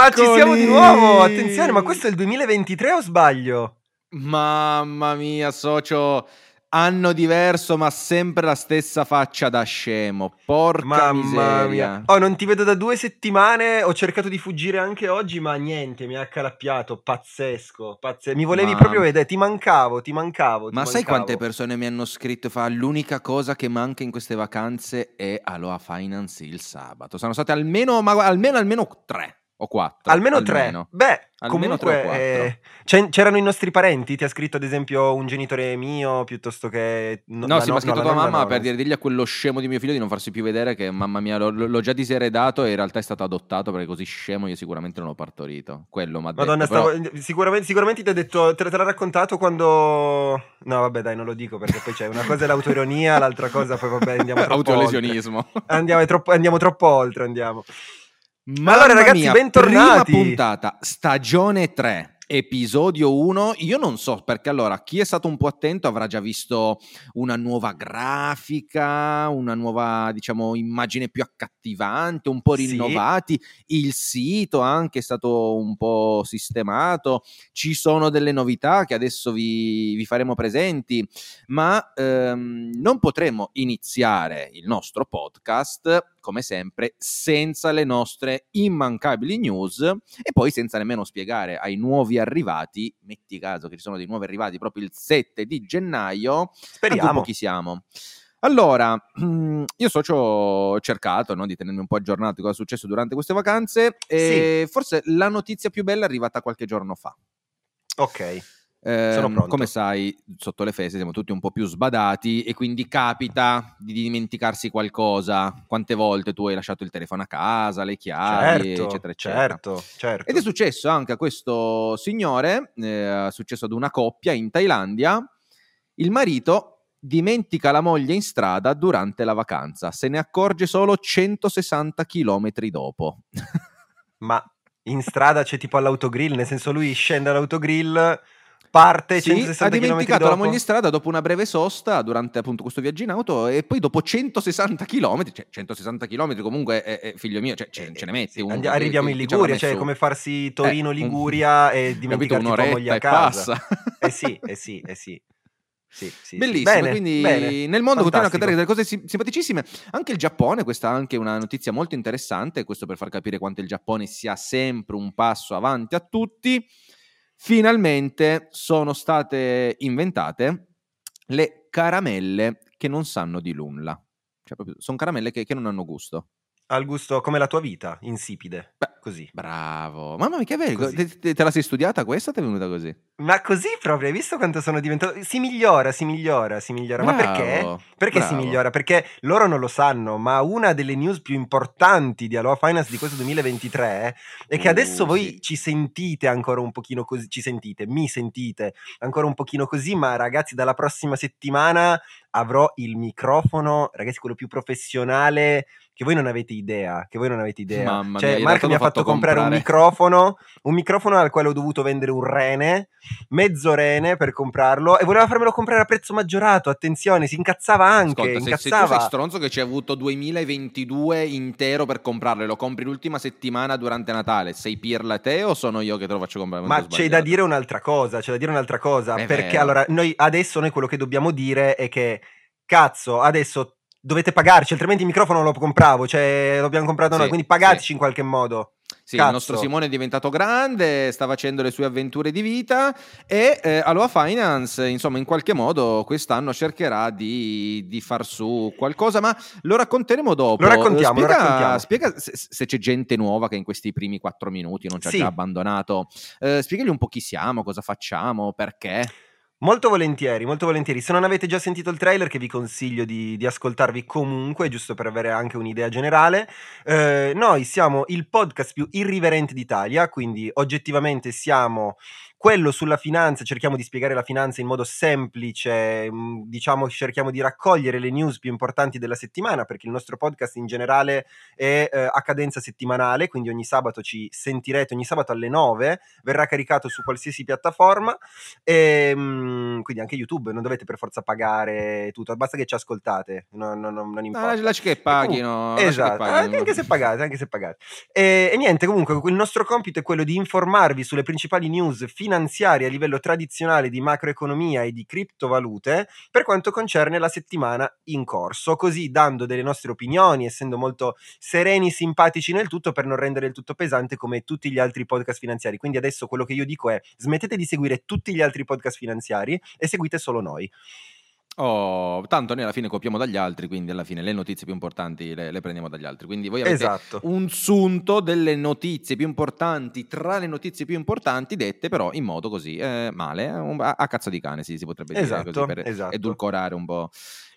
ma ci siamo di nuovo! Attenzione, ma questo è il 2023 o sbaglio? Mamma mia, socio. Anno diverso, ma sempre la stessa faccia da scemo. Porca Mamma miseria. mia. Oh, non ti vedo da due settimane. Ho cercato di fuggire anche oggi, ma niente, mi ha accalappiato. Pazzesco, pazzesco. Mi volevi Ma- proprio vedere. Ti mancavo, ti mancavo. ti Ma sai mancavo. quante persone mi hanno scritto e fa l'unica cosa che manca in queste vacanze è Aloha Finance il sabato. Sono state almeno, ma almeno, almeno tre o quattro. Almeno tre. Beh, Almeno comunque tre eh, c'erano i nostri parenti. Ti ha scritto, ad esempio, un genitore mio piuttosto che. No, la sì, no- mi ha scritto no, tua mamma no, per dire digli a quello scemo di mio figlio di non farsi più vedere che mamma mia l'ho, l'ho già diseredato e in realtà è stato adottato perché così scemo io sicuramente non l'ho partorito. Quello mi ha Madonna, detto. però- stavo- sicuramente, sicuramente ti ha detto, te, te l'ha raccontato quando... No, vabbè, dai, non lo dico perché poi c'è una cosa è l'autoironia, l'altra cosa poi vabbè, andiamo troppo oltre. Autolesionismo. Andiamo troppo, andiamo troppo oltre, andiamo. Ma allora, ragazzi, bentornati. Prima puntata, stagione 3. Episodio 1, io non so perché allora chi è stato un po' attento avrà già visto una nuova grafica, una nuova diciamo immagine più accattivante, un po' Sì. rinnovati, il sito anche è stato un po' sistemato, ci sono delle novità che adesso vi, vi faremo presenti, ma ehm, non potremo iniziare il nostro podcast come sempre senza le nostre immancabili news e poi senza nemmeno spiegare ai nuovi arrivati, metti caso che ci sono dei nuovi arrivati proprio il 7 di gennaio, Speriamo. chi siamo. Allora, io socio ho cercato no, di tenermi un po' aggiornato di cosa è successo durante queste vacanze e forse la notizia più bella è arrivata qualche giorno fa. Ok. Pronto. come sai, sotto le feste siamo tutti un po' più sbadati e quindi capita di dimenticarsi qualcosa. Quante volte tu hai lasciato il telefono a casa, le chiavi, Certo, eccetera, eccetera. certo, certo. Ed è successo anche a questo signore, eh, è successo ad una coppia in Thailandia. Il marito dimentica la moglie in strada durante la vacanza, se ne accorge solo 160 km dopo. Ma in strada c'è tipo all'autogrill, nel senso lui scende all'autogrill, parte Sì, 160 ha dimenticato la moglie in strada dopo una breve sosta durante appunto questo viaggio in auto e poi dopo 160 km, cioè 160 km comunque è, è figlio mio, cioè ce, ce ne metti Sì, uno. andi- arriviamo in Liguria, cioè come farsi Torino-Liguria e dimenticarti tua moglie a casa. passa. Eh sì, eh sì, eh sì. Sì, sì. Bellissimo, Bene, quindi bene. nel mondo continuano a accadere delle cose sim- simpaticissime. Anche il Giappone, questa è anche una notizia molto interessante, questo per far capire quanto il Giappone sia sempre un passo avanti a tutti. Finalmente sono state inventate le caramelle che non sanno di nulla. Cioè, sono caramelle che, che non hanno gusto. Al gusto come la tua vita, insipide. Beh, Così. Bravo. Mamma mia, che bello. Te, te- la sei studiata questa o ti è venuta così? Ma così proprio, hai visto quanto sono diventato? Si migliora, si migliora, si migliora. Ma perché? Bravo, Perché si bravo. migliora? Perché loro non lo sanno, ma una delle news più importanti di Aloha Finance di questo 2023 è che Uh, adesso voi sì. ci sentite ancora un pochino così, ci sentite, mi sentite ancora un pochino così, ma ragazzi dalla prossima settimana avrò il microfono, ragazzi, quello più professionale che voi non avete idea, che voi non avete idea. Mamma cioè, mia, Marco mi ha fatto fatto comprare un comprare. microfono, un microfono al quale ho dovuto vendere un rene, mezzo rene per comprarlo e voleva farmelo comprare a prezzo maggiorato, attenzione, si incazzava anche, Ascolta, se, se tu incazzava. sei stronzo che ci hai avuto 2022 intero per comprarlo e lo compri l'ultima settimana durante Natale, sei pirla te o sono io che te lo faccio comprare? Ma c'è da dire un'altra cosa, c'è da dire un'altra cosa, È perché vero. allora noi adesso noi quello che dobbiamo dire è che cazzo, adesso dovete pagarci, altrimenti il microfono lo compravo, cioè lo abbiamo comprato noi, Sì, quindi pagateci sì. in qualche modo. Sì, Cazzo. il nostro Simone è diventato grande, sta facendo le sue avventure di vita e eh, Aloha Finance, insomma, in qualche modo quest'anno cercherà di, di far su qualcosa, ma lo racconteremo dopo. Lo raccontiamo, lo spiega, raccontiamo. spiega se, se c'è gente nuova che in questi primi quattro minuti non ci ha Sì. già abbandonato. Eh, spiegagli un po' chi siamo, cosa facciamo, perché. Molto volentieri, molto volentieri. Se non avete già sentito il trailer, che vi consiglio di, di ascoltarvi comunque, giusto per avere anche un'idea generale, eh, noi siamo il podcast più irriverente d'Italia, quindi oggettivamente siamo quello sulla finanza, cerchiamo di spiegare la finanza in modo semplice, mm, diciamo cerchiamo di raccogliere le news più importanti della settimana, perché il nostro podcast in generale è eh, a cadenza settimanale, quindi ogni sabato ci sentirete, ogni sabato alle 9 verrà caricato su qualsiasi piattaforma, e, mm, quindi anche YouTube, non dovete per forza pagare tutto, basta che ci ascoltate, no, no, no, non importa. Ah, lasci che paghino. Esatto, che paghino. anche se pagate, anche se pagate. E, e, niente, comunque il nostro compito è quello di informarvi sulle principali news finanziarie a livello tradizionale di macroeconomia e di criptovalute per quanto concerne la settimana in corso, così dando delle nostre opinioni, essendo molto sereni, simpatici nel tutto per non rendere il tutto pesante come tutti gli altri podcast finanziari. Quindi adesso quello che io dico è smettete di seguire tutti gli altri podcast finanziari e seguite solo noi. Oh, tanto noi alla fine copiamo dagli altri, quindi alla fine le notizie più importanti le, le prendiamo dagli altri. Quindi voi avete esatto. un sunto delle notizie più importanti, tra le notizie più importanti dette però in modo così eh, male, a, a, cazzo di cane sì, si potrebbe esatto, dire così per esatto. edulcorare un po'.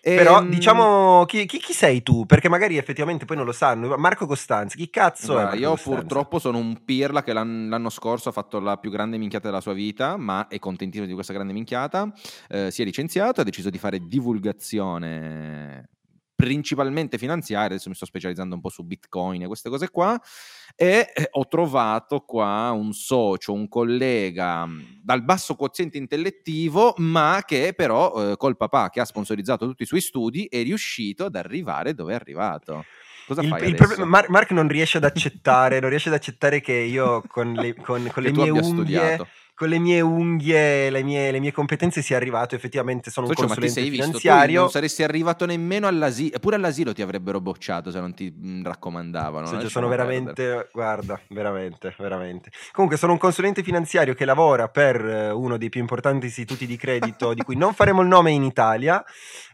Però ehm... diciamo chi, chi, chi, sei tu? Perché magari effettivamente poi non lo sanno. Marco Costanzi, chi cazzo Guarda, è? io Costanzi? purtroppo sono un pirla che l'anno, l'anno scorso ha fatto la più grande minchiata della sua vita, ma è contentissimo di questa grande minchiata. Eh, si è licenziato, ha deciso di fare divulgazione principalmente finanziaria, adesso mi sto specializzando un po' su Bitcoin e queste cose qua, e eh, ho trovato qua un socio, un collega mm, dal basso quoziente intellettivo, ma che però eh, col papà che ha sponsorizzato tutti i suoi studi è riuscito ad arrivare dove è arrivato. Cosa il, il problema, Mark, Mark, non riesce ad accettare, non riesce ad accettare che io con le, con, con le mie unghie... Studiato con le mie unghie, le mie, le mie competenze sia arrivato. Effettivamente sono Socio, un consulente ma ti sei finanziario. Visto, non saresti arrivato nemmeno all'asilo, pure all'asilo ti avrebbero bocciato se non ti raccomandavano. Socio, sono veramente, perdere. guarda, veramente, veramente. Comunque sono un consulente finanziario che lavora per eh, uno dei più importanti istituti di credito di cui non faremo il nome in Italia.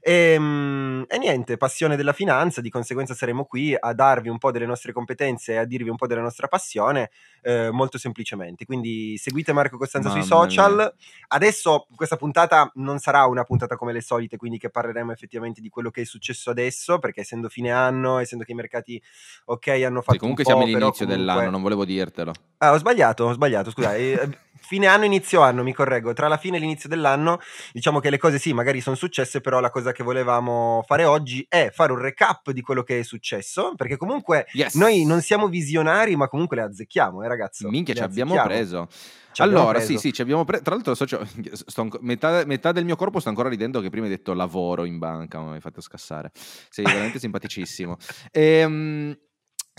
E, mh, e niente, passione della finanza, di conseguenza saremo qui a darvi un po' delle nostre competenze e a dirvi un po' della nostra passione eh, molto semplicemente. Quindi seguite Marco Costanza Mamma sui social. Mia. Adesso questa puntata non sarà una puntata come le solite, quindi che parleremo effettivamente di quello che è successo adesso, perché essendo fine anno, essendo che i mercati ok hanno fatto... Sì, comunque siamo all'inizio comunque... dell'anno, non volevo dirtelo. Ah, ho sbagliato, ho sbagliato, scusa. Fine anno, inizio anno, mi correggo. Tra la fine e l'inizio dell'anno, diciamo che le cose sì, magari sono successe, però la cosa che volevamo fare oggi è fare un recap di quello che è successo, perché comunque yes. noi non siamo visionari, ma comunque le azzecchiamo, eh ragazzo. Minchia, ci abbiamo preso. Ci allora, sì, sì, ci abbiamo preso. Tra l'altro, socio, sto, metà, metà, del mio corpo sta ancora ridendo che prima hai detto lavoro in banca, ma mi hai fatto scassare. Sei veramente simpaticissimo. Ehm.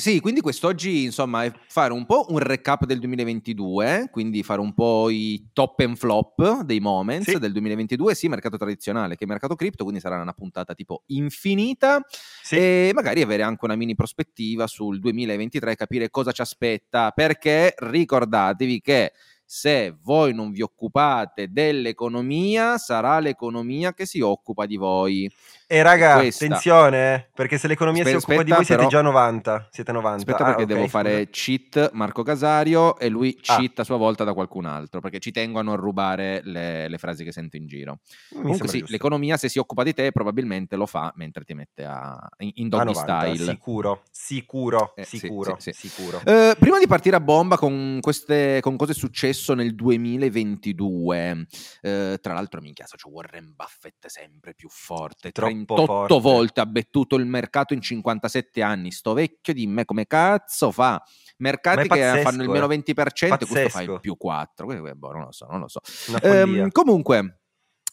Sì, quindi quest'oggi insomma è fare un po' un recap del 2022, quindi fare un po' i top and flop dei moments sì. del 2022, sì, mercato tradizionale che mercato cripto, quindi sarà una puntata tipo infinita sì. e magari avere anche una mini prospettiva sul 2023, capire cosa ci aspetta, perché ricordatevi che se voi non vi occupate dell'economia, sarà l'economia che si occupa di voi. E raga, Questa. attenzione, eh, perché se l'economia Aspe- si occupa di voi siete già 90. Siete 90. Aspetta ah, perché okay, devo fare cheat Marco Casario e lui ah. cheat a sua volta da qualcun altro, perché ci tengo a non rubare le, le frasi che sento in giro. Mi Comunque sì, giusto. l'economia se si occupa di te probabilmente lo fa mentre ti mette a, in, in doggy style. Sicuro, sicuro, eh, sicuro, sì, sì, sicuro. Uh, prima di partire a bomba con, queste, con cosa è successo nel 2022, uh, tra l'altro minchia, c'è Warren Buffett sempre più forte, Troppo 38 forte. volte ha battuto il mercato in 57 anni. Sto vecchio di me come cazzo fa? Mercati pazzesco, che fanno il meno 20% eh. e questo fa il più 4. Boh, non lo so, non lo so. Ehm, comunque,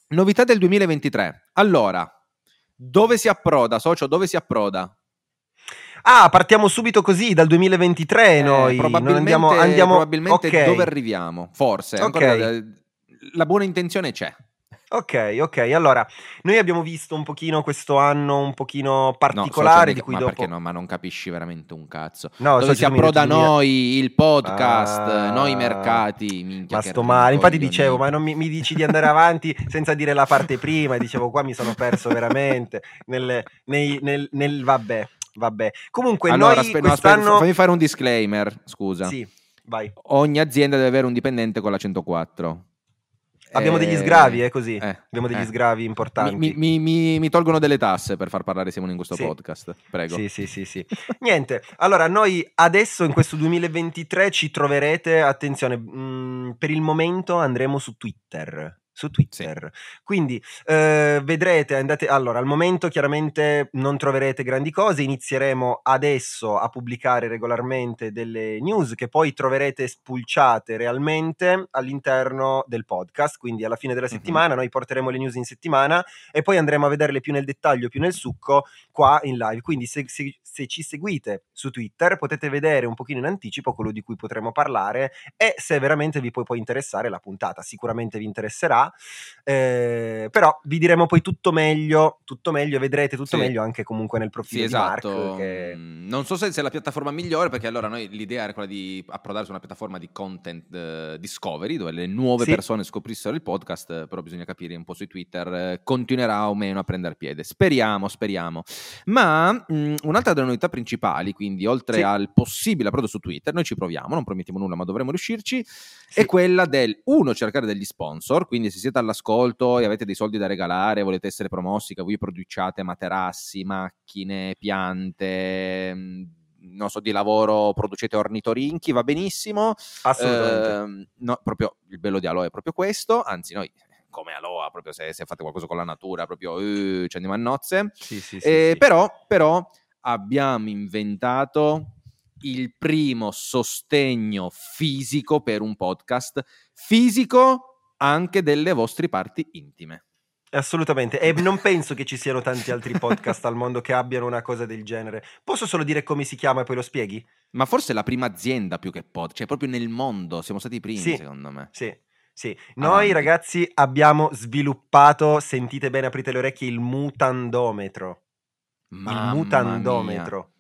novità del 2023. Allora, dove si approda, socio? Dove si approda? Ah, partiamo subito così dal 2023 eh, noi. Probabilmente, andiamo, andiamo... probabilmente okay. dove arriviamo? Forse. Okay. Ancora, la buona intenzione c'è. Ok, ok. Allora, noi abbiamo visto un pochino questo anno un pochino particolare no, di cui ma dopo... perché no? Ma non capisci veramente un cazzo. No, Dove si approda noi, il podcast, ah, noi mercati, minchia Ma sto male. Infatti dicevo, ma non mi, mi, dici di andare avanti senza dire la parte prima dicevo qua mi sono perso veramente nel, nei, nel, nel vabbè, vabbè. Comunque allora, noi aspe- quest'anno... Fammi fare un disclaimer, scusa. Sì, vai. Ogni azienda deve avere un dipendente con la 104. Abbiamo degli Eh, sgravi, è così. eh, Abbiamo degli eh. sgravi importanti. Mi, mi- mi- mi tolgono delle tasse per far parlare Simone in questo Sì. podcast. Prego. Sì, sì, sì, sì. Niente, allora noi adesso in questo 2023 ci troverete, attenzione, mh, per il momento andremo su Twitter. Su Twitter. Quindi eh, vedrete, andate. Allora, al momento chiaramente non troverete grandi cose. Inizieremo adesso a pubblicare regolarmente delle news che poi troverete spulciate realmente all'interno del podcast. Quindi alla fine della settimana noi porteremo le news in settimana e poi andremo a vederle più nel dettaglio, più nel succo qua in live. Quindi se, se- se ci seguite su Twitter potete vedere un pochino in anticipo quello di cui potremo parlare e se veramente vi può poi interessare la puntata. Sicuramente vi interesserà, eh, però vi diremo poi tutto meglio, tutto meglio, vedrete tutto Sì. meglio anche comunque nel profilo Sì, di esatto. Mark. Che... Mm, Non so se sia la piattaforma migliore, perché allora noi l'idea era quella di approdare su una piattaforma di content eh, discovery, dove le nuove Sì. persone scoprissero il podcast, eh, però bisogna capire un po' sui Twitter, eh, continuerà o meno a prendere piede. Speriamo, speriamo. Ma mm, un'altra delle novità principali, quindi oltre al possibile approdo su Twitter, noi ci proviamo, non promettiamo nulla, ma dovremo riuscirci, è quella del uno cercare degli sponsor, quindi se siete all'ascolto e avete dei soldi da regalare, volete essere promossi, che voi produciate materassi, macchine, piante, mh, non so, di lavoro producete ornitorinchi, va benissimo. Assolutamente. Ehm, no, proprio il bello di Aloha è proprio questo, anzi noi come Aloha, proprio se, se fate qualcosa con la natura, proprio eh, ci andiamo a nozze. sì, sì, sì, Eh. Però, però abbiamo inventato il primo sostegno fisico per un podcast, fisico anche delle vostre parti intime. Assolutamente, e non penso che ci siano tanti altri podcast al mondo che abbiano una cosa del genere. Posso solo dire come si chiama e poi lo spieghi? Ma forse è la prima azienda più che podcast, cioè proprio nel mondo, siamo stati i primi Sì. secondo me. Sì, sì. Noi Avanti. ragazzi abbiamo sviluppato, sentite bene, aprite le orecchie, il mutandometro. Mamma il mutandometro.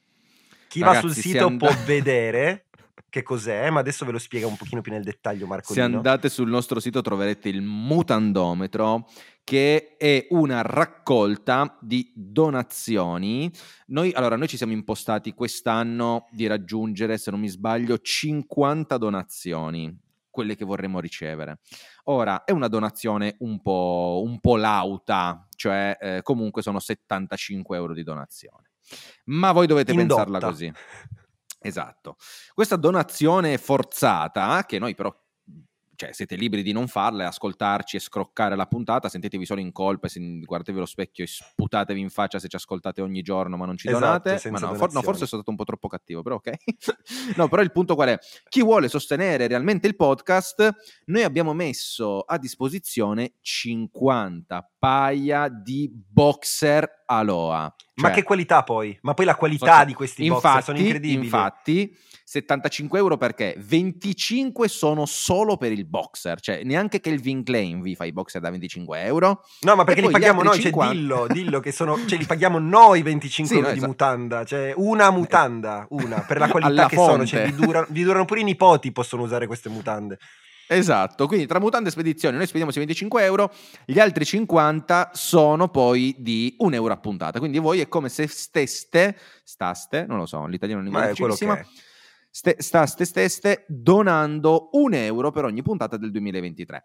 Chi Ragazzi, va sul sito and- può vedere che cos'è, ma adesso ve lo spiega un pochino più nel dettaglio Se Marcolino. andate sul nostro sito troverete il mutandometro che è una raccolta di donazioni. Noi, allora, noi ci siamo impostati quest'anno di raggiungere, se non mi sbaglio, 50 donazioni, quelle che vorremmo ricevere. Ora, è una donazione un po', un po' lauta, cioè eh, comunque sono 75 euro di donazione. Ma voi dovete Indotta. pensarla così. Esatto. Questa donazione forzata, che noi però cioè, siete liberi di non farla e ascoltarci e scroccare la puntata, sentitevi solo in colpa, e se- guardatevi allo specchio e sputatevi in faccia se ci ascoltate ogni giorno ma non ci Esatto, donate. Ma no, for- no, forse sono stato un po' troppo cattivo, però ok. no, però il punto qual è? Chi vuole sostenere realmente il podcast, noi abbiamo messo a disposizione 50 paia di boxer Aloha. Ma Cioè, che qualità poi? Ma poi la qualità Forse- di questi boxer sono incredibili. Infatti, 75 euro perché 25 sono solo per il boxer, cioè neanche Calvin Klein vi fa i boxer da 25 euro. No, ma perché li paghiamo noi, 50 cioè dillo, dillo che sono, cioè li paghiamo noi 25 Sì, euro no, di esatto. mutanda, cioè una mutanda, una, per la qualità che sono, cioè fonte. vi, dura- vi durano pure i nipoti possono usare queste mutande. Esatto, quindi tra mutande e spedizioni noi spediamo sui 25 euro, gli altri 50 sono poi di un euro a puntata, quindi voi è come se steste, staste, non lo so, l'italiano non è è. ste, staste steste donando un euro per ogni puntata del 2023.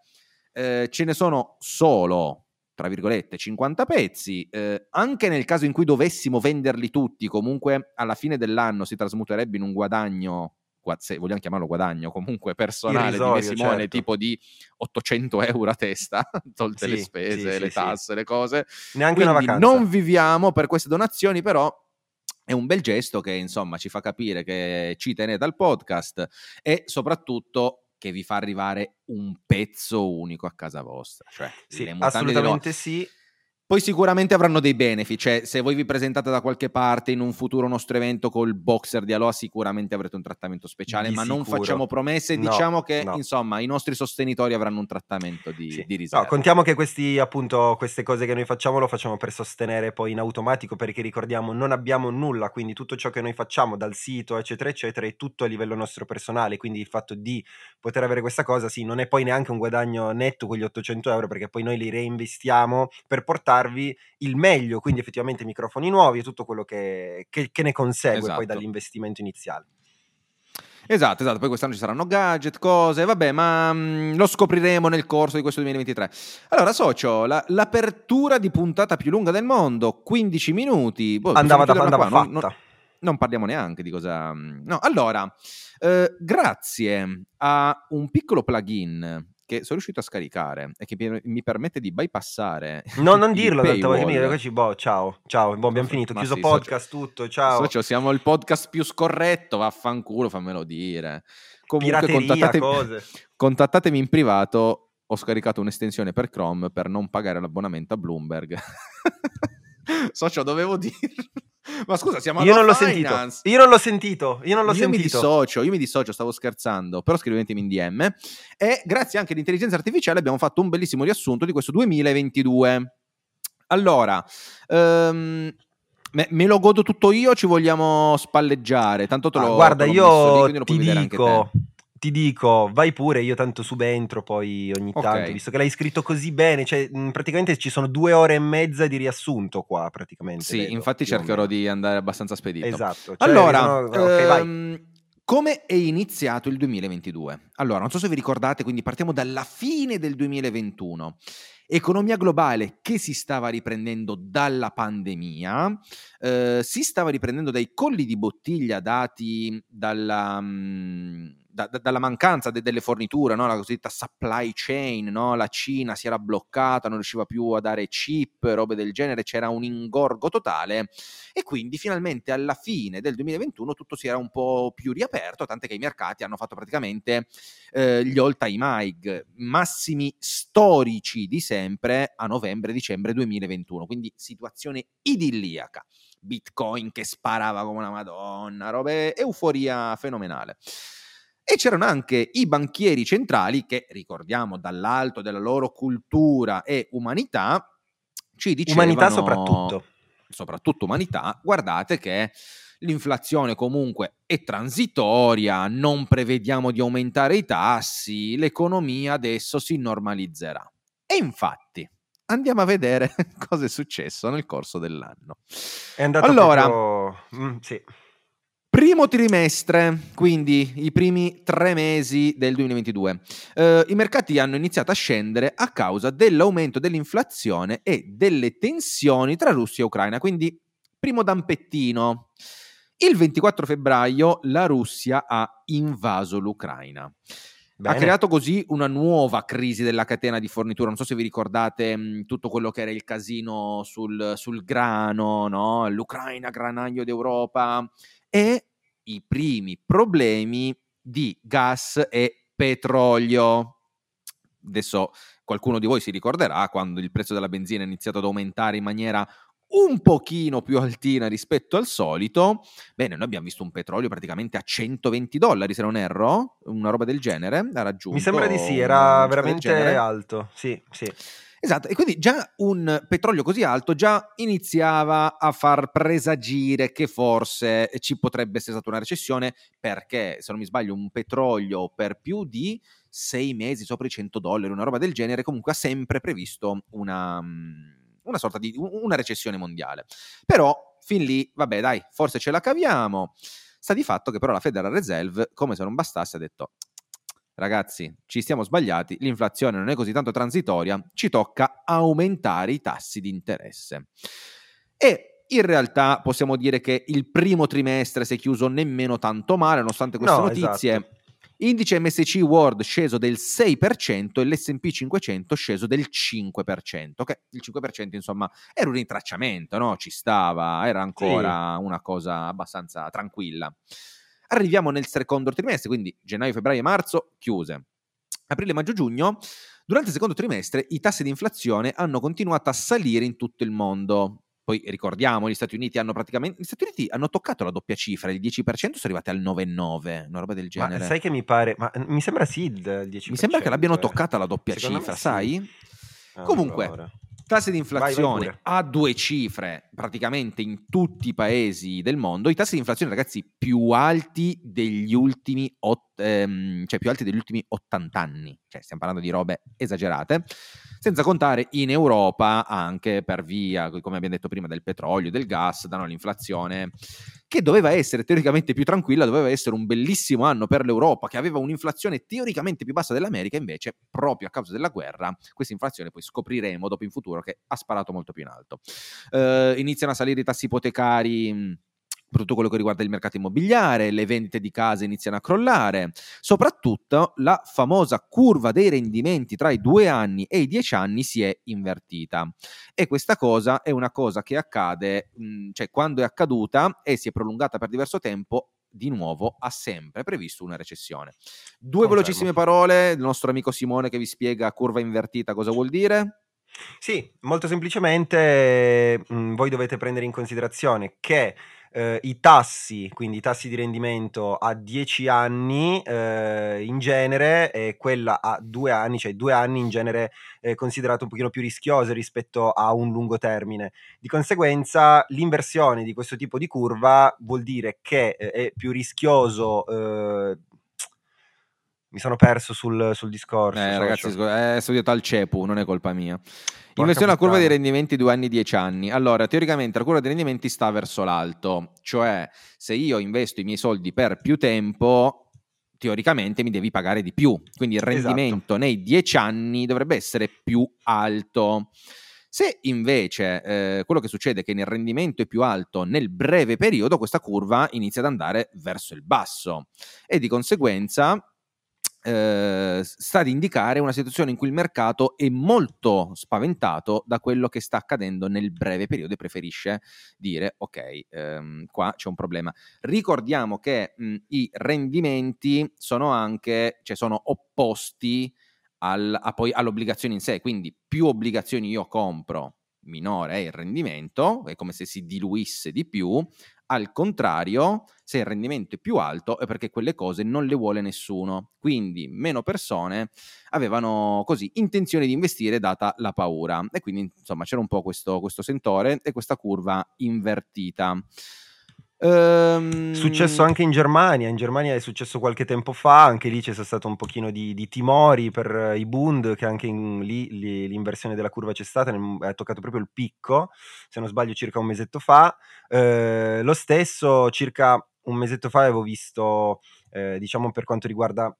Eh, ce ne sono solo, tra virgolette, 50 pezzi. Eh, anche nel caso in cui dovessimo venderli tutti, comunque alla fine dell'anno si trasmuterebbe in un guadagno, gua- se vogliamo chiamarlo guadagno, comunque personale di Irrisorio, Me Simone, certo. tipo di 800 euro a testa, tolte le Sì, spese, sì, le sì, tasse, le cose. Neanche una Quindi vacanza. non viviamo per queste donazioni, però è un bel gesto che insomma ci fa capire che ci tenete al podcast e soprattutto che vi fa arrivare un pezzo unico a casa vostra. Cioè, Sì, le di assolutamente sì. Poi sicuramente avranno dei benefit, cioè se voi vi presentate da qualche parte in un futuro nostro evento col boxer di Aloha sicuramente avrete un trattamento speciale, Di ma non sicuro. facciamo promesse, No, diciamo che no. insomma i nostri sostenitori avranno un trattamento di, Sì. di riserva. No, contiamo che questi, appunto, queste cose che noi facciamo lo facciamo per sostenere poi in automatico perché ricordiamo non abbiamo nulla, quindi tutto ciò che noi facciamo dal sito eccetera eccetera è tutto a livello nostro personale, quindi il fatto di poter avere questa cosa sì, non è poi neanche un guadagno netto quegli 800 euro perché poi noi li reinvestiamo per portarvi il meglio, quindi effettivamente microfoni nuovi e tutto quello che, che- che ne consegue poi Esatto. dall'investimento iniziale. Esatto, esatto, poi quest'anno ci saranno gadget, cose, vabbè, ma mh, lo scopriremo nel corso di questo 2023. Allora, socio, la, l'apertura di puntata più lunga del mondo, 15 minuti. Boh, andava, da, andava fatta. Non, non, non, parliamo neanche di cosa... No, allora, eh, grazie a un piccolo plugin che sono riuscito a scaricare e che mi permette di bypassare. No, non dirlo, tanto perché boh, ciao, ciao, boh, abbiamo finito, chiuso sì, podcast, socio, tutto, ciao. Socio, siamo il podcast più scorretto, vaffanculo, fammelo dire. Comunque contattatemi, contattatemi in privato, ho scaricato un'estensione per Chrome per non pagare l'abbonamento a Bloomberg. socio, dovevo dirlo. Ma scusa, siamo io non l'ho sentito. Io non l'ho sentito. Io non l'ho io sentito. Mi dissocio, io mi dissocio, stavo scherzando. Però scrivetemi in DM. E grazie anche all'intelligenza artificiale abbiamo fatto un bellissimo riassunto di questo 2022. Allora, um, me, me, lo godo tutto io ci vogliamo spalleggiare? Tanto te lo ah, Guarda, te io lì, ti dico ti dico, vai pure, io tanto subentro poi ogni tanto, okay. visto che l'hai scritto così bene, cioè praticamente ci sono due ore e mezza di riassunto qua praticamente. Sì, vedo, infatti cercherò di andare abbastanza spedito. Esatto. Cioè, allora, sono... okay, ehm, come è iniziato il 2022? Allora, non so se vi ricordate, quindi partiamo dalla fine del 2021. Economia globale che si stava riprendendo dalla pandemia, eh, si stava riprendendo dai colli di bottiglia dati dalla... Mh, mm, da, da, dalla mancanza de, delle forniture, no? la cosiddetta supply chain, no? la Cina si era bloccata, non riusciva più a dare chip, robe del genere, c'era un ingorgo totale e quindi finalmente alla fine del 2021 tutto si era un po' più riaperto, tant'è che i mercati hanno fatto praticamente eh, gli all time high, massimi storici di sempre a novembre-dicembre 2021, quindi situazione idilliaca. Bitcoin che sparava come una madonna, robe, euforia fenomenale. E c'erano anche i banchieri centrali che, ricordiamo, dall'alto della loro cultura e umanità, ci dicevano... Umanità soprattutto. Soprattutto umanità, guardate che l'inflazione comunque è transitoria, non prevediamo di aumentare i tassi, l'economia adesso si normalizzerà. E infatti, andiamo a vedere cosa è successo nel corso dell'anno. È andato allora, proprio... mm, sì. Primo trimestre, quindi i primi tre mesi del 2022. Eh, I mercati hanno iniziato a scendere a causa dell'aumento dell'inflazione e delle tensioni tra Russia e Ucraina, quindi primo dampettino. Il 24 febbraio la Russia ha invaso l'Ucraina. Bene. Ha creato così una nuova crisi della catena di fornitura. Non so se vi ricordate mh, tutto quello che era il casino sul, sul grano, no? l'Ucraina, granaio d'Europa e i primi problemi di gas e petrolio. Adesso qualcuno di voi si ricorderà quando il prezzo della benzina è iniziato ad aumentare in maniera un pochino più altina rispetto al solito. Bene, noi abbiamo visto un petrolio praticamente a 120 dollari, se non erro, una roba del genere, ha raggiunto. Mi sembra di sì, era veramente alto. Sì, sì. Esatto, e quindi già un petrolio così alto già iniziava a far presagire che forse ci potrebbe essere stata una recessione perché, se non mi sbaglio, un petrolio per più di sei mesi sopra i 100 dollari, una roba del genere, comunque ha sempre previsto una, una sorta di una recessione mondiale. Però fin lì, vabbè dai, forse ce la caviamo. Sta di fatto che però la Federal Reserve, come se non bastasse, ha detto ragazzi, ci stiamo sbagliati, l'inflazione non è così tanto transitoria, ci tocca aumentare i tassi di interesse. E in realtà possiamo dire che il primo trimestre si è chiuso nemmeno tanto male, nonostante queste no, notizie. Esatto. Indice MSC World sceso del 6% e l'SP 500 sceso del 5%, che il 5% insomma era un rintracciamento, no? ci stava, era ancora sì. una cosa abbastanza tranquilla. Arriviamo nel secondo trimestre, quindi gennaio, febbraio e marzo chiuse. Aprile, maggio, giugno. Durante il secondo trimestre i tassi di inflazione hanno continuato a salire in tutto il mondo. Poi ricordiamo, gli Stati Uniti hanno praticamente. Gli Stati Uniti hanno toccato la doppia cifra, il 10% sono arrivati al 9,9, una roba del genere. Ma sai che mi pare. Ma mi sembra sì il 10%. Mi sembra che l'abbiano eh. toccata la doppia Secondo cifra, sai? Sì. Comunque, allora. Tassi di inflazione vai, vai a due cifre praticamente in tutti i paesi del mondo. I tassi di inflazione, ragazzi, più alti degli ultimi, ot- ehm, cioè più alti degli ultimi 80 anni. Cioè, stiamo parlando di robe esagerate. Senza contare in Europa, anche per via, come abbiamo detto prima, del petrolio, del gas, danno l'inflazione che doveva essere teoricamente più tranquilla, doveva essere un bellissimo anno per l'Europa, che aveva un'inflazione teoricamente più bassa dell'America, invece proprio a causa della guerra questa inflazione poi scopriremo dopo in futuro che ha sparato molto più in alto. Uh, iniziano a salire i tassi ipotecari tutto quello che riguarda il mercato immobiliare, le vendite di case iniziano a crollare, soprattutto la famosa curva dei rendimenti tra i due anni e i dieci anni si è invertita. E questa cosa è una cosa che accade, mh, cioè quando è accaduta e si è prolungata per diverso tempo, di nuovo ha sempre previsto una recessione. Due Confermo. velocissime parole, il nostro amico Simone che vi spiega curva invertita cosa vuol dire. Sì, molto semplicemente mh, voi dovete prendere in considerazione che eh, i tassi, quindi i tassi di rendimento a 10 anni eh, in genere e quella a 2 anni, cioè 2 anni in genere è considerato un pochino più rischioso rispetto a un lungo termine. Di conseguenza l'inversione di questo tipo di curva vuol dire che eh, è più rischioso eh, mi sono perso sul, sul discorso. Eh, ragazzi, è studiato al CEPU, non è colpa mia. Inversione a curva dei rendimenti 2 anni 10 anni. Allora, teoricamente la curva dei rendimenti sta verso l'alto, cioè se io investo i miei soldi per più tempo, teoricamente mi devi pagare di più. Quindi il esatto. rendimento esatto. nei 10 anni dovrebbe essere più alto. Se invece eh, quello che succede è che il rendimento è più alto nel breve periodo, questa curva inizia ad andare verso il basso e di conseguenza eh, sta ad indicare una situazione in cui il mercato è molto spaventato da quello che sta accadendo nel breve periodo e preferisce dire ok, ehm, qua c'è un problema. Ricordiamo che mh, i rendimenti sono anche, cioè sono opposti al, poi all'obbligazione in sé, quindi più obbligazioni io compro minore è il rendimento, è come se si diluisse di più, al contrario, se il rendimento è più alto è perché quelle cose non le vuole nessuno. Quindi meno persone avevano così intenzione di investire data la paura. E quindi insomma c'era un po' questo, questo sentore e questa curva invertita. Ehm... Successo anche in Germania, in Germania è successo qualche tempo fa, anche lì c'è stato un pochino di, di timori per i Bund, che anche in, lì, lì, l'inversione della curva c'è stata, è toccato proprio il picco, se non sbaglio circa un mesetto fa. Eh, lo stesso, circa un mesetto fa avevo visto, eh, diciamo per quanto riguarda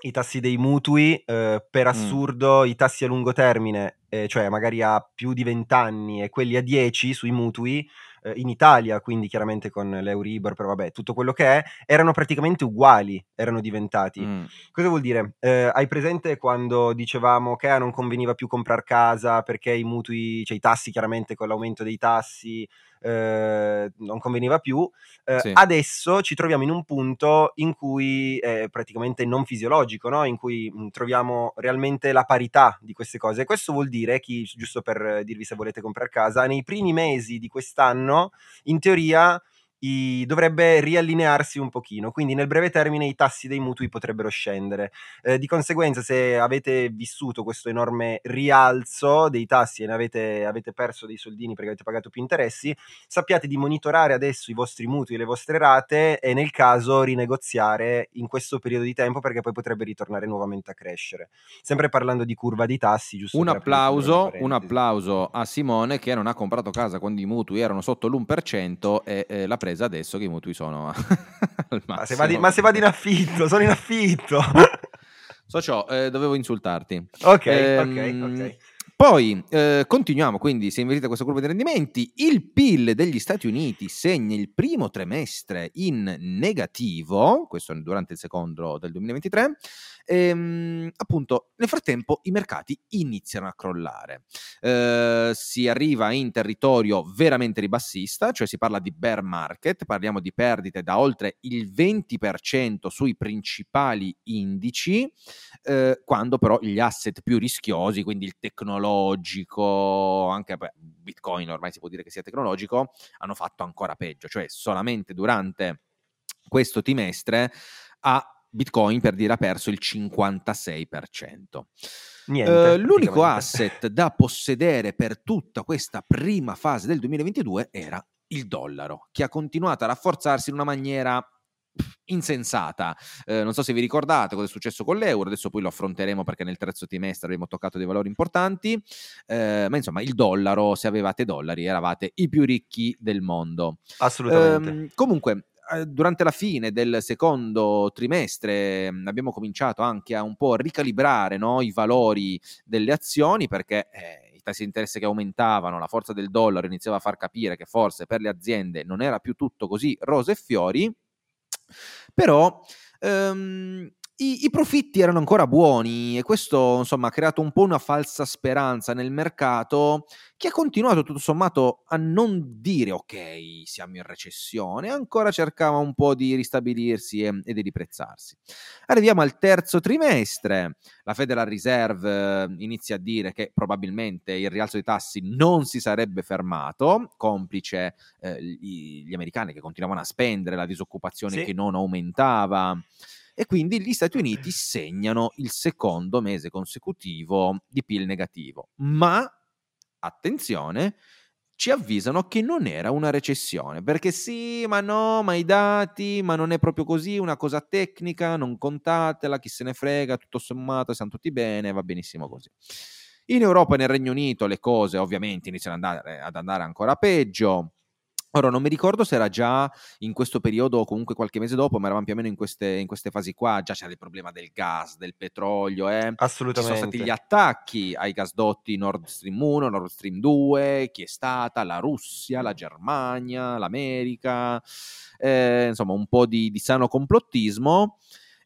i tassi dei mutui, eh, per mm. assurdo mm. i tassi a lungo termine, eh, cioè magari a più di 20 anni e quelli a 10 sui mutui, eh, in Italia, quindi chiaramente con l'Euribor, però vabbè, tutto quello che è, erano praticamente uguali, erano diventati. Mm. Cosa vuol dire? Eh, hai presente quando dicevamo che ah, non conveniva più comprare casa perché i mutui, cioè i tassi chiaramente con l'aumento dei tassi eh, non conveniva più. Eh, sì. Adesso ci troviamo in un punto in cui è praticamente non fisiologico, no? in cui mh, troviamo realmente la parità di queste cose. questo vuol dire, chi, giusto per dirvi se volete comprare casa, nei primi mesi di quest'anno, in teoria i, dovrebbe riallinearsi un pochino, quindi nel breve termine i tassi dei mutui potrebbero scendere. Eh, di conseguenza, se avete vissuto questo enorme rialzo dei tassi e ne avete, avete, perso dei soldini perché avete pagato più interessi, sappiate di monitorare adesso i vostri mutui e le vostre rate e nel caso rinegoziare in questo periodo di tempo perché poi potrebbe ritornare nuovamente a crescere. Sempre parlando di curva di tassi, giusto? Un applauso, un applauso a Simone che non ha comprato casa quando i mutui erano sotto l'1% e eh, la presa adesso che i mutui sono al ma se, vadi, ma se vadi in affitto, sono in affitto. so ciò, eh, dovevo insultarti. Ok, ehm, ok, ok. Poi eh, continuiamo, quindi si è invertita questa curva di rendimenti, il PIL degli Stati Uniti segna il primo trimestre in negativo, questo durante il secondo del 2023, e, ehm, appunto nel frattempo i mercati iniziano a crollare. Eh, si arriva in territorio veramente ribassista, cioè si parla di bear market, parliamo di perdite da oltre il 20% sui principali indici, eh, quando però gli asset più rischiosi, quindi il tecnologico, anche beh, Bitcoin ormai si può dire che sia tecnologico, hanno fatto ancora peggio, cioè solamente durante questo trimestre ha Bitcoin per dire ha perso il 56%. Niente, uh, l'unico asset da possedere per tutta questa prima fase del 2022 era il dollaro, che ha continuato a rafforzarsi in una maniera insensata. Eh, non so se vi ricordate cosa è successo con l'euro, adesso poi lo affronteremo perché nel terzo trimestre abbiamo toccato dei valori importanti, eh, ma insomma il dollaro, se avevate dollari eravate i più ricchi del mondo. Assolutamente. Eh, comunque, durante la fine del secondo trimestre abbiamo cominciato anche a un po' ricalibrare no, i valori delle azioni perché eh, i tassi di interesse che aumentavano, la forza del dollaro iniziava a far capire che forse per le aziende non era più tutto così rose e fiori. Però ehm, i, i, profitti erano ancora buoni e questo insomma ha creato un po' una falsa speranza nel mercato che ha continuato tutto sommato a non dire ok siamo in recessione, ancora cercava un po' di ristabilirsi e, e di riprezzarsi. Arriviamo al terzo trimestre, la Federal Reserve eh, inizia a dire che probabilmente il rialzo dei tassi non si sarebbe fermato, complice eh, gli, gli, americani che continuavano a spendere, la disoccupazione sì. che non aumentava e quindi gli Stati Uniti segnano il secondo mese consecutivo di PIL negativo. Ma, attenzione, ci avvisano che non era una recessione, perché sì, ma no, ma i dati, ma non è proprio così, una cosa tecnica, non contatela, chi se ne frega, tutto sommato, siamo tutti bene, va benissimo così. In Europa e nel Regno Unito le cose ovviamente iniziano ad andare, ad andare ancora peggio, Ora non mi ricordo se era già in questo periodo o comunque qualche mese dopo, ma eravamo più o meno in queste, in queste fasi qua, già c'era il problema del gas, del petrolio, eh? Assolutamente. Ci sono stati gli attacchi ai gasdotti Nord Stream 1, Nord Stream 2, chi è stata? La Russia, la Germania, l'America, eh, insomma un po' di, di sano complottismo.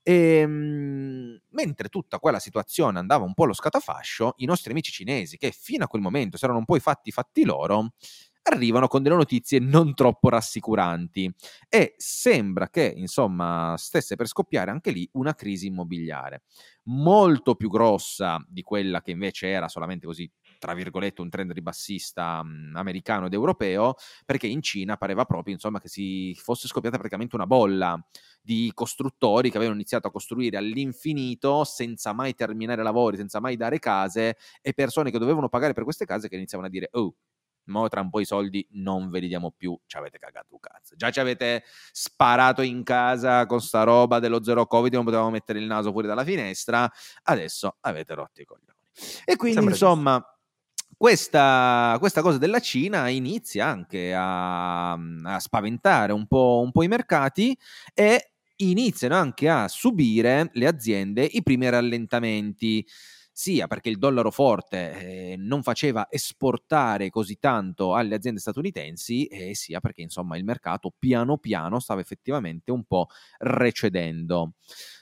E, ehm, mentre tutta quella situazione andava un po' allo scatafascio, i nostri amici cinesi, che fino a quel momento si erano un po' i fatti fatti loro, arrivano con delle notizie non troppo rassicuranti. E sembra che, insomma, stesse per scoppiare anche lì una crisi immobiliare. Molto più grossa di quella che invece era solamente così tra virgolette un trend ribassista um, americano ed europeo perché in Cina pareva proprio insomma che si fosse scoppiata praticamente una bolla di costruttori che avevano iniziato a costruire all'infinito senza mai terminare lavori, senza mai dare case e persone che dovevano pagare per queste case che iniziavano a dire oh mo tra un po' i soldi non ve li diamo più, ci avete cagato un cazzo. Già ci avete sparato in casa con sta roba dello zero covid, non potevamo mettere il naso fuori dalla finestra, adesso avete rotto i coglioni. E quindi Sembra insomma... Questa, questa, cosa della Cina inizia anche a, a spaventare un po', un po' i mercati e iniziano anche a subire le aziende i primi rallentamenti sia perché il dollaro forte eh, non faceva esportare così tanto alle aziende statunitensi, e sia perché insomma il mercato piano piano stava effettivamente un po' recedendo.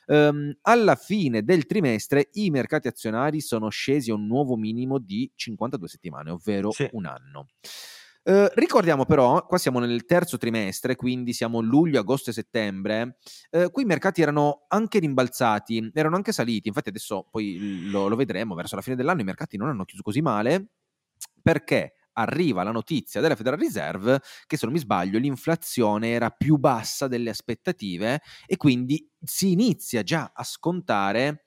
Um, alla fine del trimestre i mercati azionari sono scesi a un nuovo minimo di 52 settimane, ovvero sì. un anno. Uh, ricordiamo però, qua siamo nel terzo trimestre, quindi siamo luglio, agosto e settembre, uh, qui i mercati erano anche rimbalzati, erano anche saliti, infatti adesso poi lo, lo vedremo, verso la fine dell'anno i mercati non hanno chiuso così male, perché arriva la notizia della Federal Reserve che se non mi sbaglio l'inflazione era più bassa delle aspettative e quindi si inizia già a scontare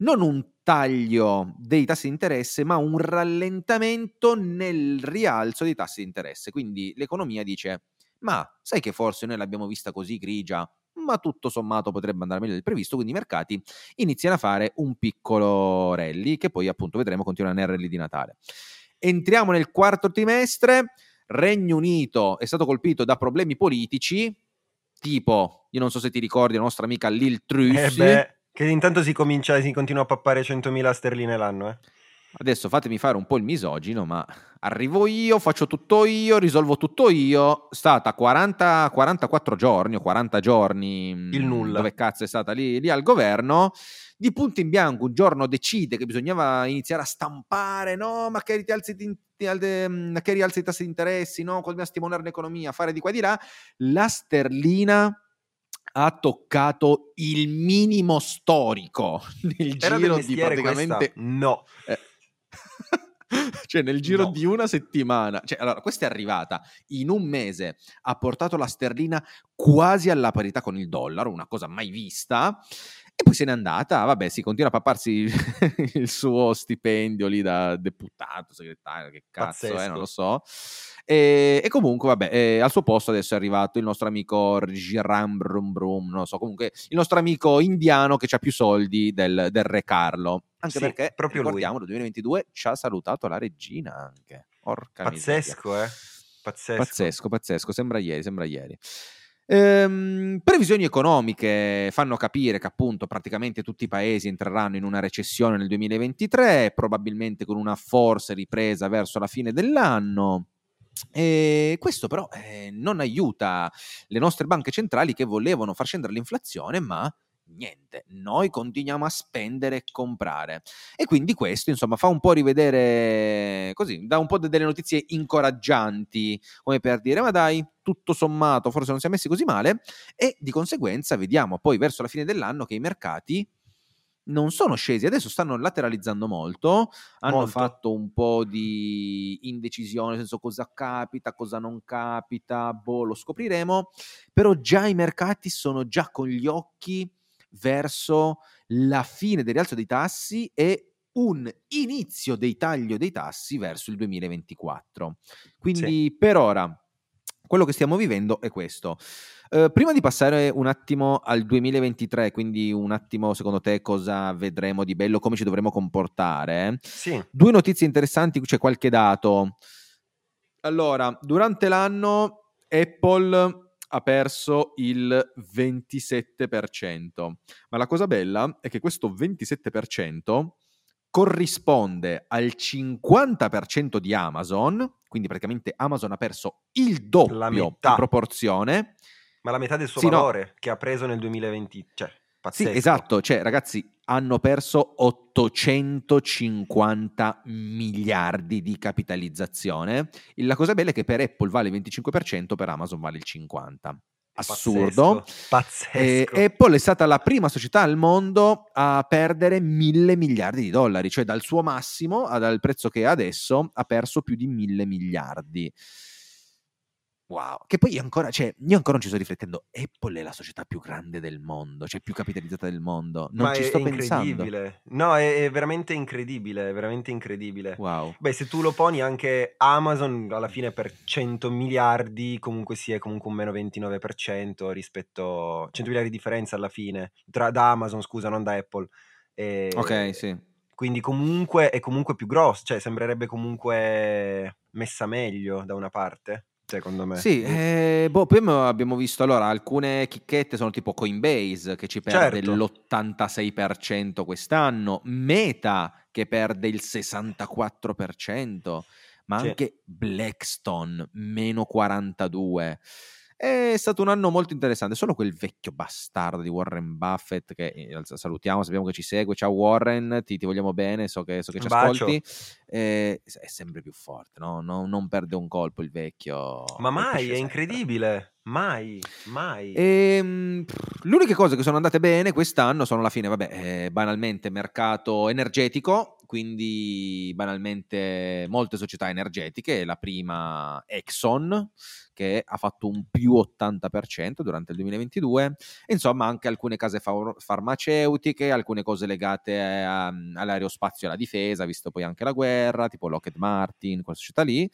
non un taglio dei tassi di interesse, ma un rallentamento nel rialzo dei tassi di interesse. Quindi l'economia dice, ma sai che forse noi l'abbiamo vista così grigia, ma tutto sommato potrebbe andare meglio del previsto, quindi i mercati iniziano a fare un piccolo rally che poi appunto vedremo continuare nel rally di Natale. Entriamo nel quarto trimestre, Regno Unito è stato colpito da problemi politici, tipo, io non so se ti ricordi la nostra amica Lil Truss, eh che intanto si comincia, si continua a pappare 100.000 sterline l'anno, eh. Adesso fatemi fare un po' il misogino, ma arrivo io, faccio tutto io, risolvo tutto io. È stata 40, 44 giorni o 40 giorni. Mm, il nulla. Dove cazzo è stata lì, lì al governo? Di punto in bianco, un giorno decide che bisognava iniziare a stampare, no, ma che rialzi, mm, che rialzi i tassi di interessi, no, come a stimolare l'economia, fare di qua e di là. La sterlina ha toccato il minimo storico nel Era giro di praticamente questa? no eh. cioè nel giro no. di una settimana cioè, allora questa è arrivata in un mese ha portato la sterlina quasi alla parità con il dollaro una cosa mai vista E poi se n'è andata, vabbè, si continua a papparsi il suo stipendio lì da deputato, segretario, che cazzo Pazzesco. è, non lo so. E, e comunque, vabbè, eh, al suo posto adesso è arrivato il nostro amico Giram Brum Brum, non lo so, comunque il nostro amico indiano che ha più soldi del, del Re Carlo. Anche sì, perché, proprio ricordiamo, nel 2022 ci ha salutato la regina anche. Porca Pazzesco, miseria. eh? Pazzesco. Pazzesco, pazzesco, sembra ieri, sembra ieri. Ehm, previsioni economiche fanno capire che appunto praticamente tutti i paesi entreranno in una recessione nel 2023, probabilmente con una forse ripresa verso la fine dell'anno. E questo però eh, non aiuta le nostre banche centrali che volevano far scendere l'inflazione, ma niente, noi continuiamo a spendere e comprare. E quindi questo, insomma, fa un po' rivedere così, dà un po' delle notizie incoraggianti, come per dire, ma dai, tutto sommato, forse non siamo messi così male, e di conseguenza vediamo poi verso la fine dell'anno che i mercati non sono scesi, adesso stanno lateralizzando molto, hanno molto. fatto un po' di indecisione, nel senso cosa capita, cosa non capita, boh, lo scopriremo, però già i mercati sono già con gli occhi verso la fine del rialzo dei tassi e un inizio dei taglio dei tassi verso il 2024. Quindi sì. per ora quello che stiamo vivendo è questo. Uh, prima di passare un attimo al 2023, quindi un attimo secondo te cosa vedremo di bello, come ci dovremo comportare, sì. due notizie interessanti, c'è qualche dato. Allora, durante l'anno Apple ha perso il 27%. Ma la cosa bella è che questo 27% corrisponde al 50% di Amazon, quindi praticamente Amazon ha perso il doppio in proporzione. Ma la metà del suo sì, valore no. che ha preso nel 2020, cioè Pazzesco. Sì, esatto, cioè ragazzi hanno perso 850 miliardi di capitalizzazione. La cosa bella è che per Apple vale il 25%, per Amazon vale il 50%. Assurdo. Pazzesco. E Apple è stata la prima società al mondo a perdere mille miliardi di dollari, cioè dal suo massimo dal prezzo che è adesso ha perso più di mille miliardi. Wow, che poi ancora, cioè, io ancora non ci sto riflettendo. Apple è la società più grande del mondo, cioè più capitalizzata del mondo. Non Ma ci è, sto è pensando. No, è, è, veramente incredibile, è veramente incredibile. Wow. Beh, se tu lo poni anche Amazon alla fine per 100 miliardi, comunque sia comunque un meno 29% rispetto 100 miliardi di differenza alla fine tra, da Amazon, scusa, non da Apple. E, ok, sì. Quindi comunque è comunque più grosso, cioè sembrerebbe comunque messa meglio da una parte secondo me. Sì, eh, boh, poi abbiamo visto allora alcune chicchette sono tipo Coinbase che ci perde certo. l'86% quest'anno, Meta che perde il 64%, ma sì. anche Blackstone meno 42%. È stato un anno molto interessante, solo quel vecchio bastardo di Warren Buffett che eh, salutiamo, sappiamo che ci segue, ciao Warren, ti, ti vogliamo bene, so che, so che ci Bacio. ascolti, eh, è sempre più forte, no? no? non perde un colpo il vecchio. Ma mai, è incredibile. Mai, mai. E, ehm, le uniche cose che sono andate bene quest'anno sono alla fine, vabbè, eh, banalmente mercato energetico, quindi banalmente molte società energetiche, la prima Exxon che ha fatto un più 80% durante il 2022, insomma anche alcune case fa- farmaceutiche, alcune cose legate a, all'aerospazio e alla difesa, visto poi anche la guerra, tipo Lockheed Martin, quella società lì.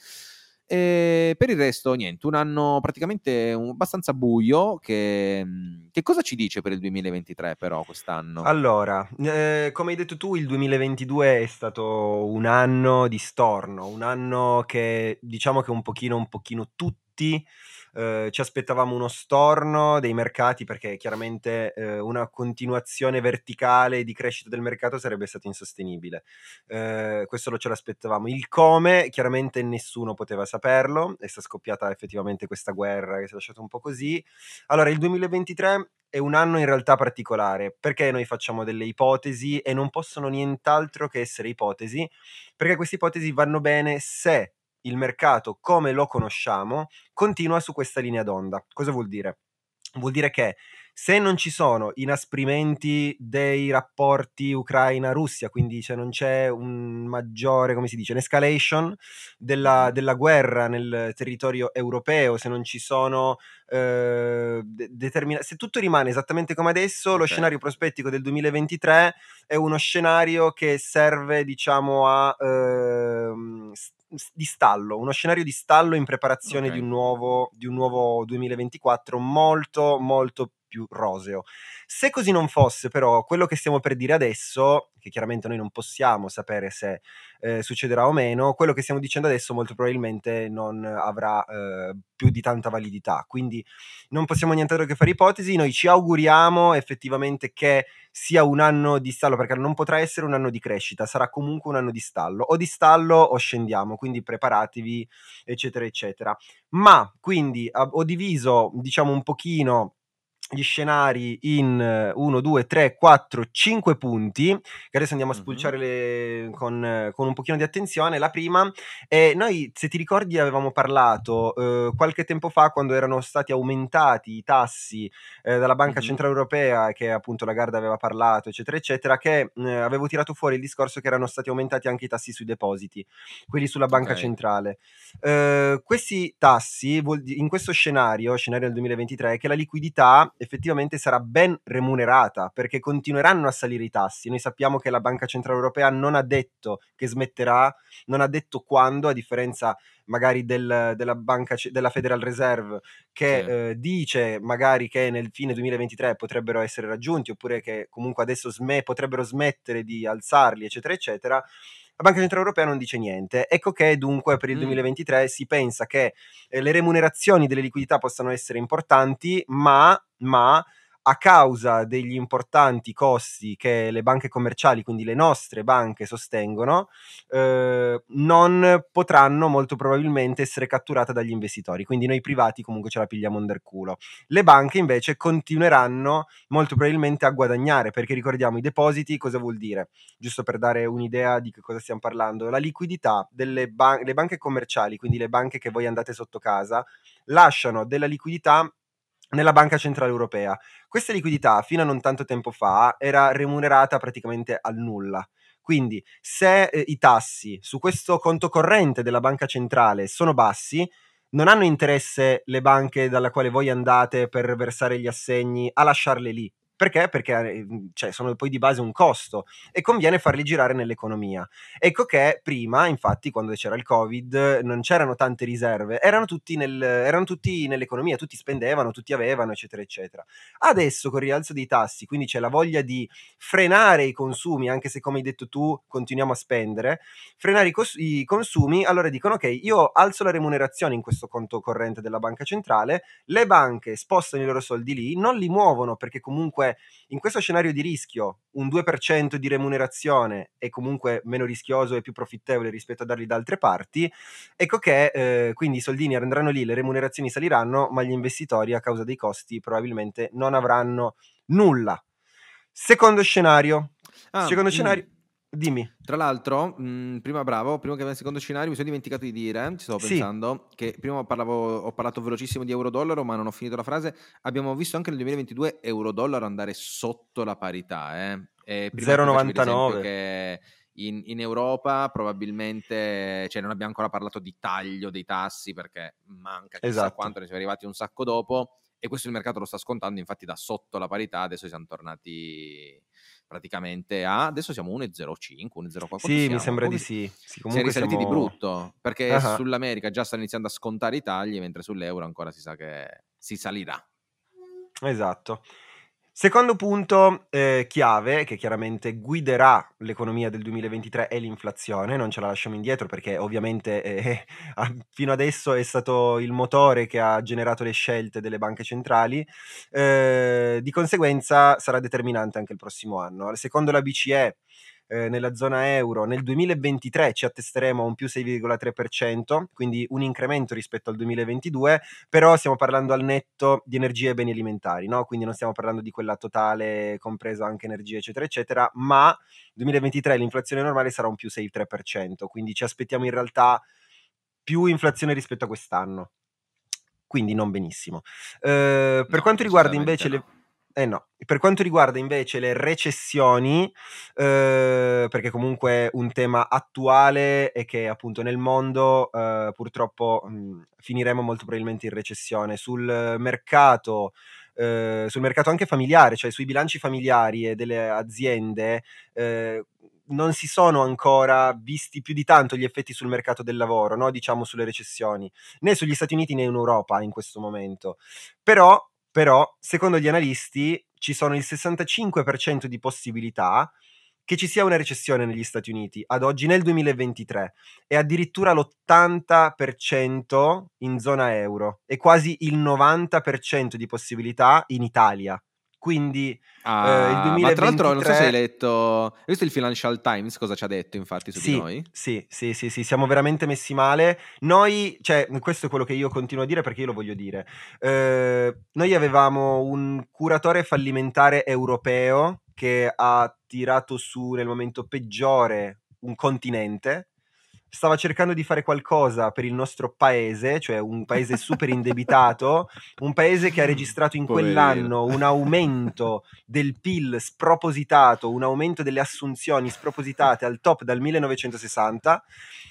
E per il resto, niente, un anno praticamente abbastanza buio. Che, mhmm, che, cosa ci dice per il 2023, però, quest'anno? Allora, eh, come hai detto tu, il 2022 è stato un anno di storno, un anno che diciamo che un pochino, un pochino tutti eh, ci aspettavamo uno storno dei mercati perché chiaramente eh, una continuazione verticale di crescita del mercato sarebbe stato insostenibile. Eh, questo lo ce l'aspettavamo. Il come, chiaramente nessuno poteva saperlo, è stata scoppiata effettivamente questa guerra che si è lasciata un po' così. Allora, il 2023 è un anno in realtà particolare perché noi facciamo delle ipotesi e non possono nient'altro che essere ipotesi perché queste ipotesi vanno bene se il mercato come lo conosciamo continua su questa linea d'onda. Cosa vuol dire? Vuol dire che se non ci sono inasprimenti dei rapporti Ucraina-Russia, quindi se non c'è un maggiore, come si dice, un'escalation della, della guerra nel territorio europeo, se non ci sono eh, determina- se tutto rimane esattamente come adesso, okay. lo scenario prospettico del 2023 è uno scenario che serve, diciamo, a eh, di stallo, uno scenario di stallo in preparazione okay. di, un nuovo, di un nuovo 2024 molto, molto più roseo. Se così non fosse, però, quello che stiamo per dire adesso, che chiaramente noi non possiamo sapere se eh, succederà o meno, quello che stiamo dicendo adesso molto probabilmente non avrà eh, più di tanta validità. Quindi non possiamo nient'altro che fare ipotesi. Noi ci auguriamo effettivamente che sia un anno di stallo, perché non potrà essere un anno di crescita, sarà comunque un anno di stallo. O di stallo o scendiamo, quindi preparatevi, eccetera, eccetera. Ma quindi ho diviso, diciamo, un pochino gli scenari in 1, 2, 3, 4, 5 punti, che adesso andiamo a spulciare le, con, con, un pochino di attenzione. La prima è, noi se ti ricordi avevamo parlato eh, qualche tempo fa quando erano stati aumentati i tassi eh, dalla Banca mm-hmm. Centrale Europea, che appunto la Garda aveva parlato, eccetera, eccetera, che eh, avevo tirato fuori il discorso che erano stati aumentati anche i tassi sui depositi, quelli sulla Banca okay. Centrale. Eh, questi tassi, in questo scenario, scenario del 2023, che la liquidità effettivamente sarà ben remunerata perché continueranno a salire i tassi. Noi sappiamo che la Banca Centrale Europea non ha detto che smetterà, non ha detto quando, a differenza magari del, della, banca, della Federal Reserve che sì. eh, dice magari che nel fine 2023 potrebbero essere raggiunti oppure che comunque adesso sme- potrebbero smettere di alzarli eccetera eccetera la Banca Centrale Europea non dice niente. Ecco che dunque per il 2023 mm. si pensa che eh, le remunerazioni delle liquidità possano essere importanti, ma, ma a causa degli importanti costi che le banche commerciali, quindi le nostre banche, sostengono, eh, non potranno molto probabilmente essere catturate dagli investitori. Quindi noi privati comunque ce la pigliamo under culo. Le banche invece continueranno molto probabilmente a guadagnare, perché ricordiamo i depositi cosa vuol dire? Giusto per dare un'idea di che cosa stiamo parlando. La liquidità delle ban- banche commerciali, quindi le banche che voi andate sotto casa, lasciano della liquidità nella Banca Centrale Europea. Questa liquidità fino a non tanto tempo fa era remunerata praticamente al nulla. Quindi se eh, i tassi su questo conto corrente della banca centrale sono bassi, non hanno interesse le banche dalla quale voi andate per versare gli assegni a lasciarle lì, perché? Perché ehm, cioè, sono poi di base un costo e conviene farli girare nell'economia. Ecco che prima, infatti, quando c'era il Covid, non c'erano tante riserve, erano tutti, nel, erano tutti nell'economia, tutti spendevano, tutti avevano, eccetera, eccetera. Adesso con il rialzo dei tassi, quindi c'è la voglia di frenare i consumi, anche se come hai detto tu continuiamo a spendere, frenare i, cos- i consumi, allora dicono ok, io alzo la remunerazione in questo conto corrente della banca centrale, le banche spostano i loro soldi lì, non li muovono perché comunque comunque in questo scenario di rischio un 2% di remunerazione è comunque meno rischioso e più profittevole rispetto a darli da altre parti, ecco che eh, quindi i soldini andranno lì, le remunerazioni saliranno, ma gli investitori a causa dei costi probabilmente non avranno nulla. Secondo scenario. Ah, secondo mm. scenario. Dimmi. Tra l'altro, mh, mm, prima bravo, prima che nel secondo scenario mi sono dimenticato di dire, ci stavo pensando, sì. che prima parlavo, ho parlato velocissimo di euro-dollaro, ma non ho finito la frase. Abbiamo visto anche nel 2022 euro-dollaro andare sotto la parità. Eh? 0,99. Che in, in, Europa probabilmente, cioè non abbiamo ancora parlato di taglio dei tassi perché manca chissà esatto. quanto, ne siamo arrivati un sacco dopo e questo il mercato lo sta scontando, infatti da sotto la parità adesso siamo tornati praticamente a adesso siamo 1,05, 1,04. Sì, siamo? mi sembra di sì. sì comunque siamo risaliti siamo... di brutto perché uh-huh. sull'America già stanno iniziando a scontare i tagli, mentre sull'euro ancora si sa che si salirà. Esatto. Secondo punto eh, chiave, che chiaramente guiderà l'economia del 2023, è l'inflazione, non ce la lasciamo indietro perché ovviamente eh, fino adesso è stato il motore che ha generato le scelte delle banche centrali, eh, di conseguenza sarà determinante anche il prossimo anno. Secondo la BCE eh, nella zona euro. Nel 2023 ci attesteremo a un più 6,3%, quindi un incremento rispetto al 2022, però stiamo parlando al netto di energie e beni alimentari, no? quindi non stiamo parlando di quella totale, compreso anche energie, eccetera, eccetera, ma 2023 l'inflazione normale sarà un più 6,3%, quindi ci aspettiamo in realtà più inflazione rispetto a quest'anno. Quindi non benissimo. Eh, per no, quanto riguarda invece no. le Eh no. Per quanto riguarda invece le recessioni, eh, perché comunque un tema attuale è che appunto nel mondo eh, purtroppo mh, finiremo molto probabilmente in recessione. Sul mercato, eh, sul mercato anche familiare, cioè sui bilanci familiari e delle aziende, non si sono ancora visti più di tanto gli effetti sul mercato del lavoro, no? diciamo sulle recessioni, né sugli Stati Uniti né in Europa in questo momento. Però, però, secondo gli analisti, ci sono il 65% di possibilità che ci sia una recessione negli Stati Uniti ad oggi nel 2023 e addirittura l'80% in zona euro e quasi il 90% di possibilità in Italia. Quindi ah, eh, il 2023... Ma tra l'altro non so se hai letto, hai visto il Financial Times cosa ci ha detto infatti su sì, di noi? Sì, sì, sì, sì, siamo veramente messi male. Noi, cioè, questo è quello che io continuo a dire perché io lo voglio dire. Eh, noi avevamo un curatore fallimentare europeo che ha tirato su nel momento peggiore un continente stava cercando di fare qualcosa per il nostro paese, cioè un paese super indebitato, un paese che ha registrato in Poverino. quell'anno un aumento del PIL spropositato, un aumento delle assunzioni spropositate al top dal 1960.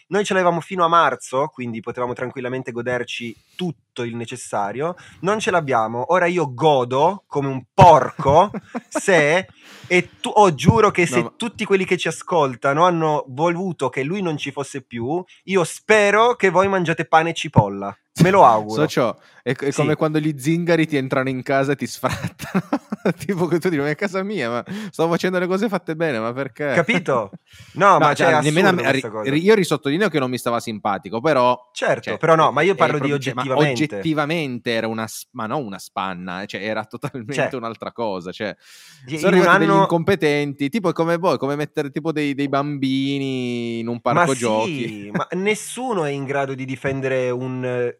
Noi ce l'avevamo fino a marzo, quindi potevamo tranquillamente goderci tutto il necessario. Non ce l'abbiamo. Ora io godo come un porco se e tu, oh, giuro che se no, tutti quelli che ci ascoltano hanno voluto che lui non ci fosse più, io spero che voi mangiate pane e cipolla. Me lo auguro. Socio, è, è sì. come quando gli zingari ti entrano in casa e ti sfrattano. tipo che tu dici, ma è casa mia, ma sto facendo le cose fatte bene, ma perché? Capito? No, no ma cioè, nemmeno a, ri, io risottolineo che non mi stava simpatico, però... Certo, cioè, però no, ma io parlo di oggettivamente. oggettivamente era una, ma non una spanna, cioè era totalmente cioè, un'altra cosa. Cioè, sono arrivati anno... degli incompetenti, tipo come voi, come mettere tipo dei, dei bambini in un parco ma giochi. Sì, ma nessuno è in grado di difendere un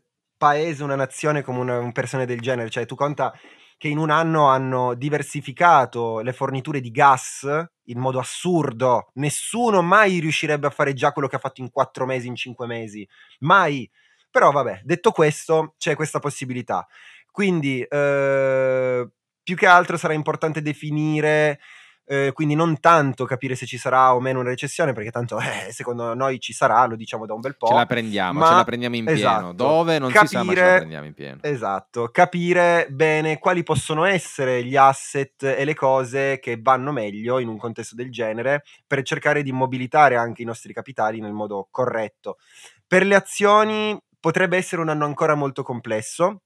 paese, una nazione come una, un persone del genere. Cioè, tu conta che in un anno hanno diversificato le forniture di gas in modo assurdo. Nessuno mai riuscirebbe a fare già quello che ha fatto in quattro mesi, in cinque mesi. Mai. Però vabbè, detto questo, c'è questa possibilità. Quindi, eh, più che altro sarà importante definire eh, quindi non tanto capire se ci sarà o meno una recessione, perché tanto eh, secondo noi ci sarà, lo diciamo da un bel po'. Ce la prendiamo, ma... ce la prendiamo in esatto, pieno. Dove non capire, si sa, ma ce la prendiamo in pieno. Esatto, capire bene quali possono essere gli asset e le cose che vanno meglio in un contesto del genere per cercare di mobilitare anche i nostri capitali nel modo corretto. Per le azioni potrebbe essere un anno ancora molto complesso,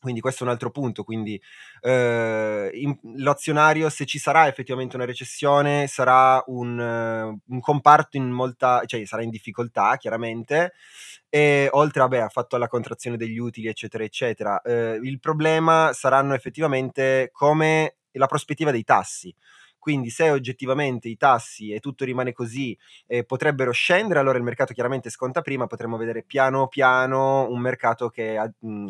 quindi questo è un altro punto, quindi eh, in, l'azionario se ci sarà effettivamente una recessione sarà un, un, comparto in molta, cioè sarà in difficoltà chiaramente e oltre vabbè, ha fatto la contrazione degli utili eccetera eccetera. Eh, il problema saranno effettivamente come la prospettiva dei tassi. Quindi se oggettivamente i tassi e tutto rimane così eh, potrebbero scendere, allora il mercato chiaramente sconta prima, potremmo vedere piano piano un mercato che,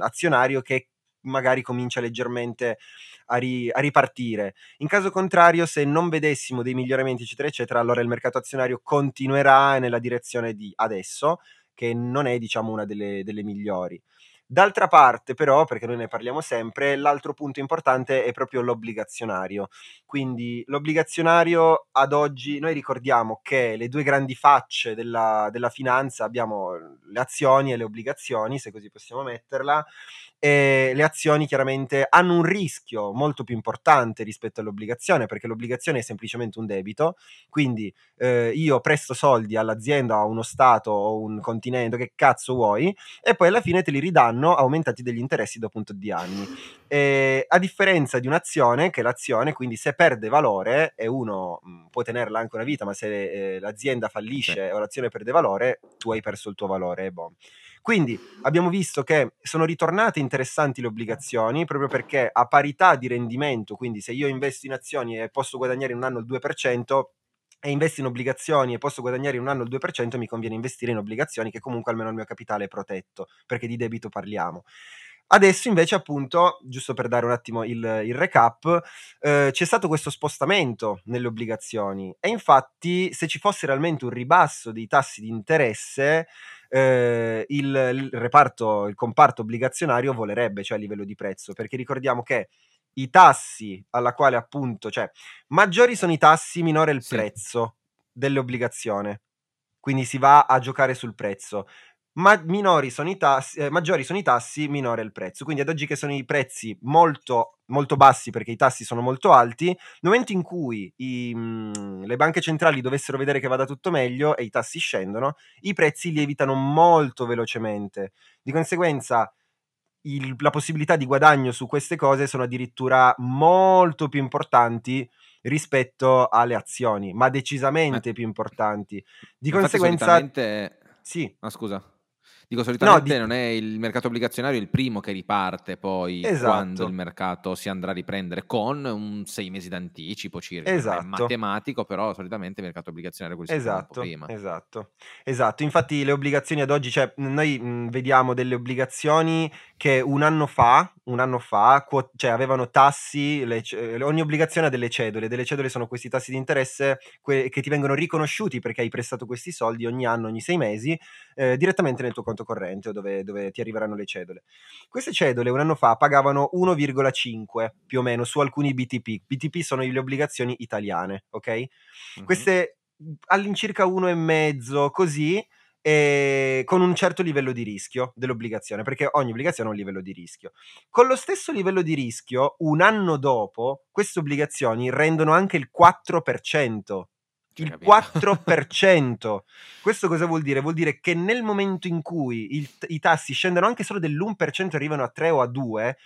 azionario che magari comincia leggermente a, ri- a, ripartire. In caso contrario, se non vedessimo dei miglioramenti, eccetera, eccetera, allora il mercato azionario continuerà nella direzione di adesso, che non è, diciamo, una delle, delle migliori. D'altra parte, però, perché noi ne parliamo sempre, l'altro punto importante è proprio l'obbligazionario. Quindi l'obbligazionario ad oggi, noi ricordiamo che le due grandi facce della, della finanza abbiamo le azioni e le obbligazioni, se così possiamo metterla, e le azioni chiaramente hanno un rischio molto più importante rispetto all'obbligazione, perché l'obbligazione è semplicemente un debito, quindi eh, io presto soldi all'azienda, a uno Stato o un continente, che cazzo vuoi, e poi alla fine te li ridanno aumentati degli interessi dopo un tot di anni. E, a differenza di un'azione, che l'azione quindi se perde valore e uno mh, può tenerla anche una vita, ma se eh, l'azienda fallisce sì. o l'azione perde valore, tu hai perso il tuo valore. Boh. Quindi abbiamo visto che sono ritornate interessanti le obbligazioni proprio perché a parità di rendimento, quindi se io investo in azioni e posso guadagnare in un anno il 2%, e investo in obbligazioni e posso guadagnare in un anno il 2%, mi conviene investire in obbligazioni che comunque almeno il mio capitale è protetto, perché di debito parliamo. Adesso invece, appunto, giusto per dare un attimo il, il recap, eh, c'è stato questo spostamento nelle obbligazioni e infatti se ci fosse realmente un ribasso dei tassi di interesse, eh, il, il, reparto, il comparto obbligazionario volerebbe, cioè a livello di prezzo, perché ricordiamo che i tassi alla quale appunto, cioè maggiori sono i tassi, minore il Sì. prezzo dell'obbligazione. Quindi si va a giocare sul prezzo. Ma minori sono i tassi, eh, maggiori sono i tassi, minore il prezzo. Quindi ad oggi che sono i prezzi molto, molto bassi perché i tassi sono molto alti, nel momento in cui i, mm, le banche centrali dovessero vedere che vada tutto meglio e i tassi scendono, i prezzi lievitano molto velocemente. Di conseguenza il- la possibilità di guadagno su queste cose sono addirittura molto più importanti rispetto alle azioni, ma decisamente più importanti. Di Infatti conseguenza, solitamente... sì, Ah, scusa. Dico, solitamente di- non è il mercato obbligazionario il primo che riparte poi Esatto. quando il mercato si andrà a riprendere con un sei mesi d'anticipo circa. È Esatto. matematico, però solitamente il mercato obbligazionario è quello che Esatto, prima. esatto, esatto. Infatti le obbligazioni ad oggi, cioè noi mh, vediamo delle obbligazioni che un anno fa, un anno fa, quo- cioè avevano tassi, le ce- ogni obbligazione ha delle cedole, delle cedole sono questi tassi di interesse que- che ti vengono riconosciuti perché hai prestato questi soldi ogni anno, ogni sei mesi, eh, direttamente nel tuo conto corrente o dove, dove ti arriveranno le cedole. Queste cedole un anno fa pagavano 1,5 più o meno su alcuni BTP. BTP sono le obbligazioni italiane, ok? Mhm. queste all'incirca uno e mezzo così con un certo livello di rischio dell'obbligazione perché ogni obbligazione ha un livello di rischio con lo stesso livello di rischio un anno dopo queste obbligazioni rendono anche il 4% Cioè, il capito? 4%. Questo cosa vuol dire? Vuol dire che nel momento in cui il- i tassi scendono anche solo dell'1% e arrivano a 3 o a 2,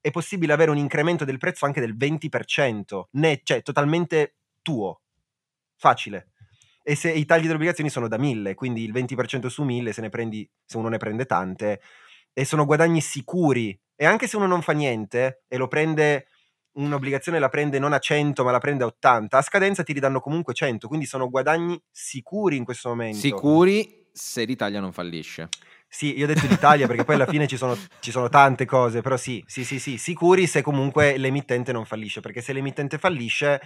è possibile avere un incremento del prezzo anche del 20%, ne- cioè totalmente tuo. Facile. E se i tagli delle obbligazioni sono da 1000, quindi il 20% su 1000 se ne prendi, se uno ne prende tante, e sono guadagni sicuri. E anche se uno non fa niente e lo prende un'obbligazione la prende non a 100 ma la prende a 80, a scadenza ti ridanno comunque 100, quindi sono guadagni sicuri in questo momento. Sicuri se l'Italia non fallisce. Sì, io ho detto l'Italia perché poi alla fine ci sono, ci sono tante cose, però sì, sì, sì, sì, sicuri se comunque l'emittente non fallisce, perché se l'emittente fallisce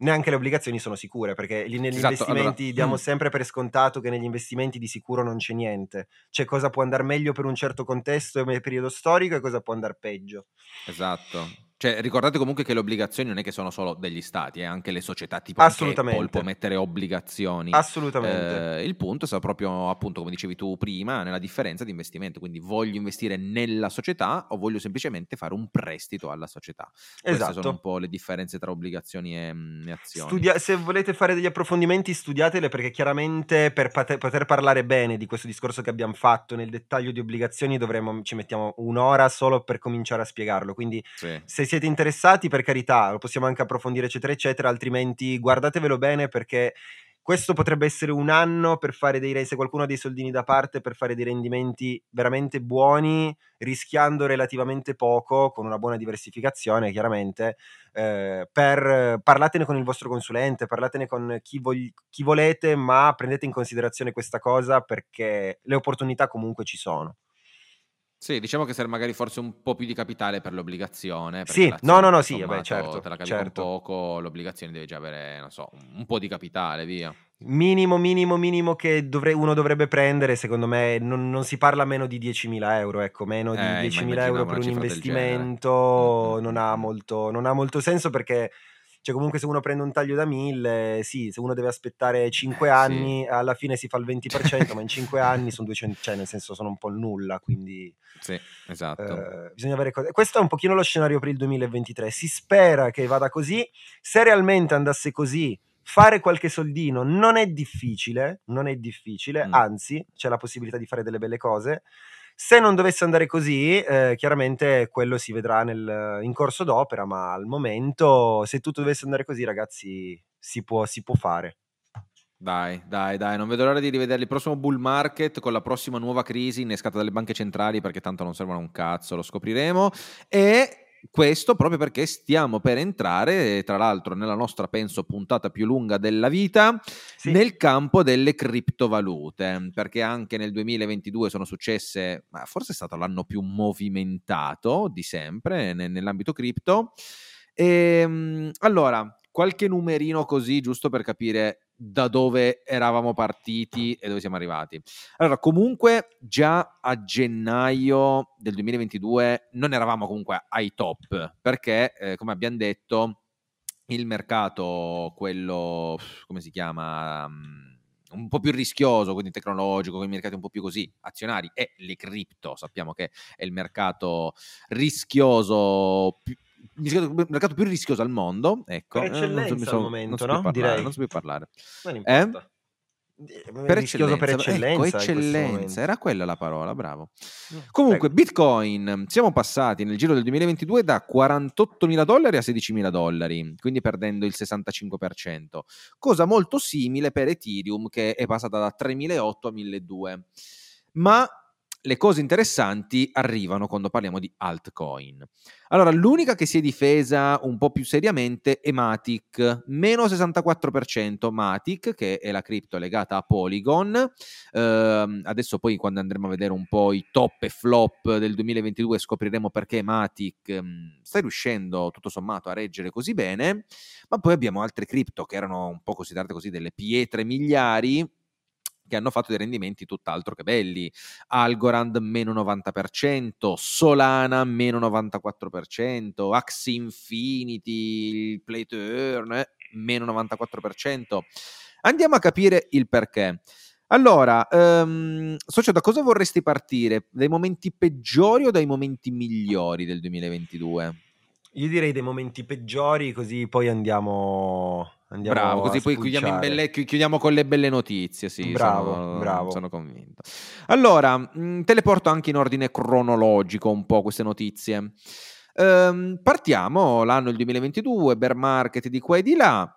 neanche le obbligazioni sono sicure, perché gli- negli Esatto, investimenti allora- diamo Mm. sempre per scontato che negli investimenti di sicuro non c'è niente, c'è cosa può andare meglio per un certo contesto e periodo storico e cosa può andare peggio. Esatto. Cioè, ricordate comunque che le obbligazioni non è che sono solo degli stati, eh, anche le società tipo. Apple può mettere obbligazioni. Assolutamente. Eh, il punto sta proprio, appunto, come dicevi tu prima, nella differenza di investimento. Quindi voglio investire nella società o voglio semplicemente fare un prestito alla società. Queste sono un esatto. po' le differenze tra obbligazioni e, mm, e azioni. Studia- se volete fare degli approfondimenti, studiatele perché chiaramente per pate- poter parlare bene di questo discorso che abbiamo fatto nel dettaglio di obbligazioni dovremmo, ci mettiamo un'ora solo per cominciare a spiegarlo. Quindi Sì. se siete interessati, per carità, lo possiamo anche approfondire, eccetera, eccetera, altrimenti guardatevelo bene perché questo potrebbe essere un anno per fare dei, se qualcuno ha dei soldini da parte, per fare dei rendimenti veramente buoni, rischiando relativamente poco, con una buona diversificazione, chiaramente, eh, per parlatene con il vostro consulente, parlatene con chi, vogli- chi volete, ma prendete in considerazione questa cosa perché le opportunità comunque ci sono. Sì, diciamo che serve magari forse un po' più di capitale per l'obbligazione. Sì, no, no, no, sì, vabbè, certo, Te la cavi certo. poco, l'obbligazione deve già avere, non so, un po' di capitale, via. Minimo, minimo, minimo che dovre- uno dovrebbe prendere, secondo me, non, non si parla meno di 10.000 euro, ecco, meno di Eh, ma 10.000 euro per un investimento Mm, mm, non, mm, ha molto, non ha molto senso perché, cioè, comunque se uno prende un taglio da 1.000, sì, se uno deve aspettare 5 Eh, sì. anni, alla fine si fa il 20%, ma in 5 anni sono 200, cioè nel senso sono un po' nulla, quindi... Sì, esatto. Eh, bisogna avere cose. Questo è un pochino lo scenario per il 2023. Si spera che vada così. Se realmente andasse così, fare qualche soldino non è difficile, non è difficile, Mm. anzi, c'è la possibilità di fare delle belle cose. Se non dovesse andare così, eh, chiaramente quello si vedrà nel- in corso d'opera, ma al momento, se tutto dovesse andare così, ragazzi, si può, si può fare. Dai, dai, dai, non vedo l'ora di rivedere il prossimo bull market con la prossima nuova crisi innescata dalle banche centrali perché tanto non servono un cazzo, lo scopriremo. E questo proprio perché stiamo per entrare, tra l'altro, nella nostra, penso, puntata più lunga della vita, Sì. nel campo delle criptovalute, perché anche nel 2022 sono successe, ma forse è stato l'anno più movimentato di sempre ne- nell'ambito cripto. Ehm, allora, qualche numerino così, giusto per capire da dove eravamo partiti e dove siamo arrivati. Allora, comunque già a gennaio del 2022 non eravamo comunque ai top, perché eh, come abbiamo detto il mercato, quello, come si chiama? Um, un po' più rischioso, quindi tecnologico, i mercati un po' più così azionari e le cripto, sappiamo che è il mercato rischioso più, il mercato più rischioso al mondo, ecco. Per eccellenza eh, non so, al momento, no? Direi. Non so più parlare. Non importa. Eh? per eccellenza, per eccellenza, ecco, eccellenza era quella la parola, bravo. Mm, Comunque, prego. Bitcoin, siamo passati nel giro del 2022 da 48.000 dollari a 16.000 dollari, quindi perdendo il 65%, cosa molto simile per Ethereum che è passata da 3.800 a 1.200. Ma le cose interessanti arrivano quando parliamo di altcoin. Allora, l'unica che si è difesa un po' più seriamente è Matic, meno 64% Matic, che è la cripto legata a Polygon. Uh, adesso poi quando andremo a vedere un po' i top e flop del 2022 scopriremo perché Matic um, sta riuscendo tutto sommato a reggere così bene, ma poi abbiamo altre cripto che erano un po' considerate così delle pietre miliari che hanno fatto dei rendimenti tutt'altro che belli. Algorand meno 90%, Solana meno 94%, Axie Infinity, Play to Earn eh, meno 94%. Andiamo a capire il perché. Allora, um, Socio, da cosa vorresti partire? Dai momenti peggiori o dai momenti migliori del 2022? Io direi dei momenti peggiori, così poi andiamo Andiamo bravo, così poi chiudiamo, belle, chiudiamo, con le belle notizie. Sì, bravo, sono, bravo. sono convinto. Allora, mh, mm, te le porto anche in ordine cronologico un po' queste notizie. Ehm, partiamo, l'anno il 2022, bear market di qua e di là.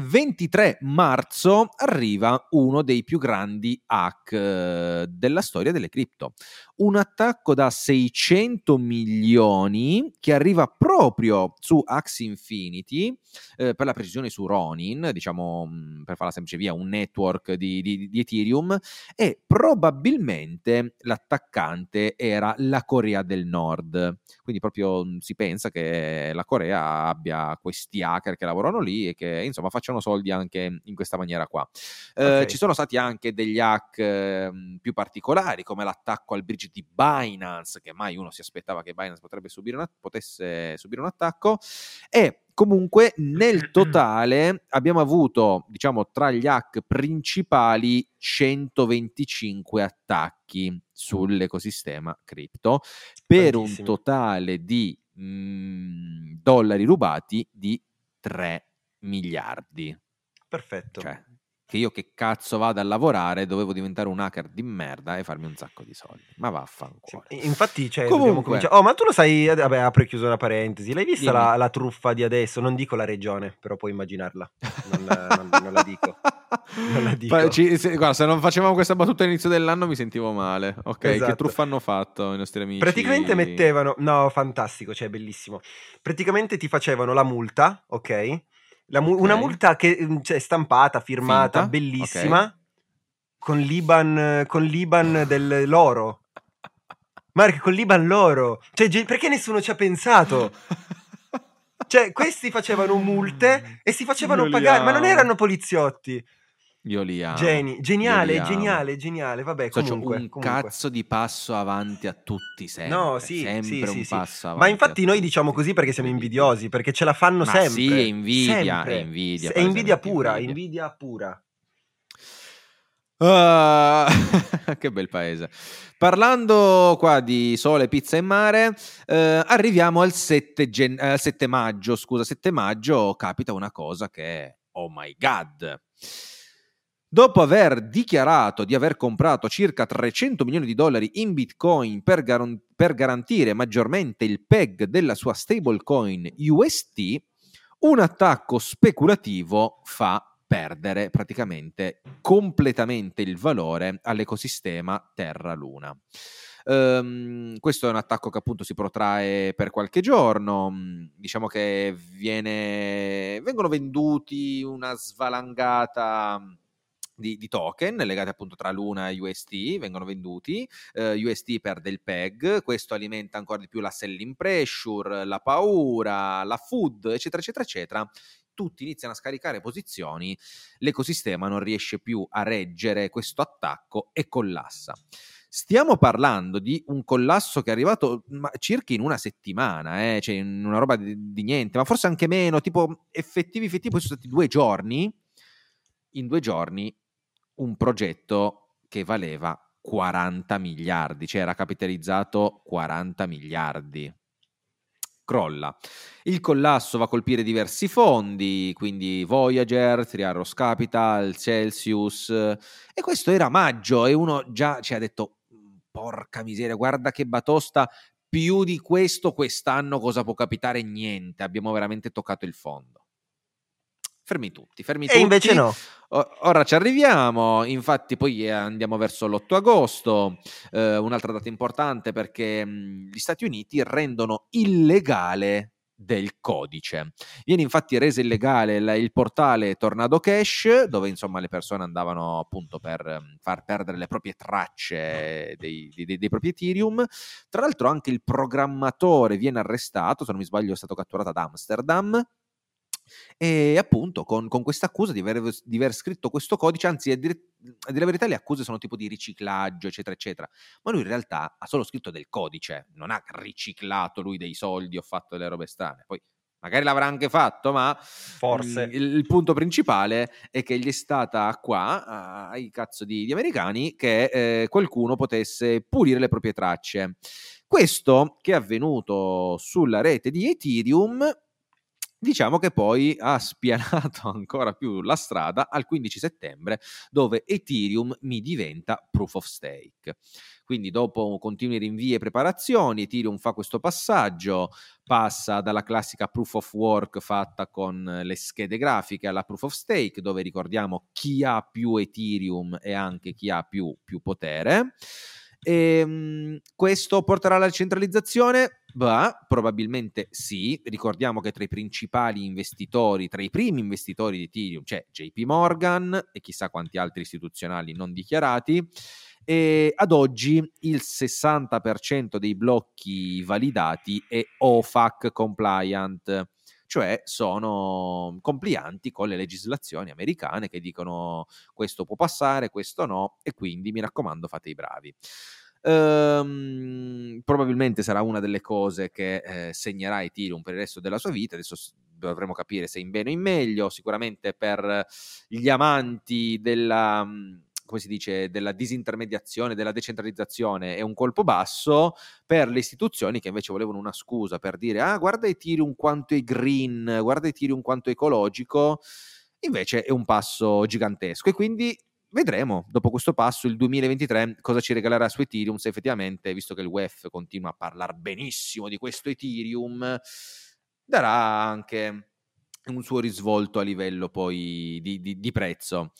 23 marzo arriva uno dei più grandi hack eh, della storia delle cripto. Un attacco da 600 milioni che arriva proprio su Axie Infinity, eh, per la precisione su Ronin, diciamo mm, per farla semplice via, un network di, di, di Ethereum, e probabilmente l'attaccante era la Corea del Nord. Quindi proprio mm, si pensa che la Corea abbia questi hacker che lavorano lì e che insomma facciano soldi anche in questa maniera qua. Eh, okay. ci sono stati anche degli hack eh, più particolari, come l'attacco al bridge di Binance, che mai uno si aspettava che Binance subire una, potesse subire un attacco, e comunque nel totale abbiamo avuto, diciamo, tra gli hack principali 125 attacchi sull'ecosistema cripto per un totale di mh, mm, dollari rubati di 3 miliardi. Perfetto. Cioè, che io che cazzo vado a lavorare dovevo diventare un hacker di merda e farmi un sacco di soldi. Ma vaffanculo. Sì, infatti, cioè, Comunque, Oh, ma tu lo sai, vabbè, apro e chiuso una parentesi. L'hai vista la, la, truffa di adesso? Non dico la regione, però puoi immaginarla. Non, non, non la dico. Non la dico. Ci, se, guarda, se non facevamo questa battuta all'inizio dell'anno mi sentivo male. Ok, esatto. che truffa hanno fatto i nostri amici? Praticamente mettevano, no, fantastico, cioè bellissimo. Praticamente ti facevano la multa, ok? Mu- okay. Una multa che è mm, cioè, stampata, firmata, Finta? bellissima, okay. con l'Iban, con l'Iban dell'oro. Marco, con l'Iban l'oro. Cioè, perché nessuno ci ha pensato? Cioè, questi facevano multe e si facevano pagare, ma non erano poliziotti. Io li amo. Geni, geniale, li geniale, geniale. Vabbè, comunque, un comunque. cazzo di passo avanti a tutti sempre. No, sì, sempre sì, un sì, passo avanti. Ma infatti noi diciamo così perché siamo invidiosi, perché ce la fanno Ma sempre. Sì, è invidia, sempre. è invidia. È invidia pura, invidia, invidia pura. Uh, che bel paese. Parlando qua di sole, pizza e mare, eh, arriviamo al 7, gen- eh, 7 maggio. Scusa, 7 maggio capita una cosa che, oh my god, Dopo aver dichiarato di aver comprato circa 300 milioni di dollari in Bitcoin per, gar- per garantire maggiormente il PEG della sua stablecoin UST, un attacco speculativo fa perdere praticamente completamente il valore all'ecosistema Terra-Luna. Um, questo è un attacco che appunto si protrae per qualche giorno, diciamo che viene, vengono venduti una svalangata di, di, token legati appunto tra Luna e UST, vengono venduti, uh, UST perde il PEG, questo alimenta ancora di più la selling pressure, la paura, la food, eccetera, eccetera, eccetera tutti iniziano a scaricare posizioni, l'ecosistema non riesce più a reggere questo attacco e collassa. Stiamo parlando di un collasso che è arrivato circa in una settimana, eh? cioè in una roba di, di, niente, ma forse anche meno, tipo effettivi, effettivi, poi sono stati due giorni, in due giorni un progetto che valeva 40 miliardi, cioè era capitalizzato 40 miliardi. Crolla. Il collasso va a colpire diversi fondi, quindi Voyager, Triarros Capital, Celsius, e questo era maggio e uno già ci ha detto, porca miseria, guarda che batosta, più di questo quest'anno cosa può capitare? Niente, abbiamo veramente toccato il fondo fermi tutti, fermi e tutti. E invece no. Ora ci arriviamo, infatti poi eh, andiamo verso l'8 agosto, eh, un'altra data importante perché mh, gli Stati Uniti rendono illegale del codice. Viene infatti reso illegale il, il, portale Tornado Cash, dove insomma le persone andavano appunto per far perdere le proprie tracce dei, dei, dei propri Ethereum. Tra l'altro anche il programmatore viene arrestato, se non mi sbaglio è stato catturato ad Amsterdam e appunto con, con questa accusa di aver, di aver, scritto questo codice, anzi a dire, a dire, la verità le accuse sono tipo di riciclaggio eccetera eccetera, ma lui in realtà ha solo scritto del codice, non ha riciclato lui dei soldi o fatto delle robe strane, poi magari l'avrà anche fatto, ma forse. il, il punto principale è che gli è stata qua, ai cazzo di, di americani, che eh, qualcuno potesse pulire le proprie tracce. Questo che è avvenuto sulla rete di Ethereum Diciamo che poi ha spianato ancora più la strada al 15 settembre, dove Ethereum mi diventa proof of stake. Quindi, dopo continui rinvii e preparazioni, Ethereum fa questo passaggio, passa dalla classica proof of work fatta con le schede grafiche alla proof of stake, dove ricordiamo chi ha più Ethereum e anche chi ha più, più potere. E, ehm, questo porterà alla centralizzazione? Bah, probabilmente sì. Ricordiamo che tra i principali investitori, tra i primi investitori di Ethereum c'è JP Morgan e chissà quanti altri istituzionali non dichiarati. E ad oggi il 60% dei blocchi validati è OFAC compliant, cioè sono complianti con le legislazioni americane che dicono questo può passare, questo no, e quindi mi raccomando fate i bravi. Ehm, probabilmente sarà una delle cose che eh, segnerà Ethereum per il resto della sua vita. Adesso dovremo capire se in bene o in meglio. Sicuramente per gli amanti della come si dice, della disintermediazione, della decentralizzazione è un colpo basso per le istituzioni che invece volevano una scusa per dire ah guarda Ethereum quanto è green, guarda Ethereum quanto è ecologico, invece è un passo gigantesco e quindi vedremo dopo questo passo il 2023 cosa ci regalerà su Ethereum se effettivamente, visto che il WEF continua a parlare benissimo di questo Ethereum, darà anche un suo risvolto a livello poi di, di, di prezzo.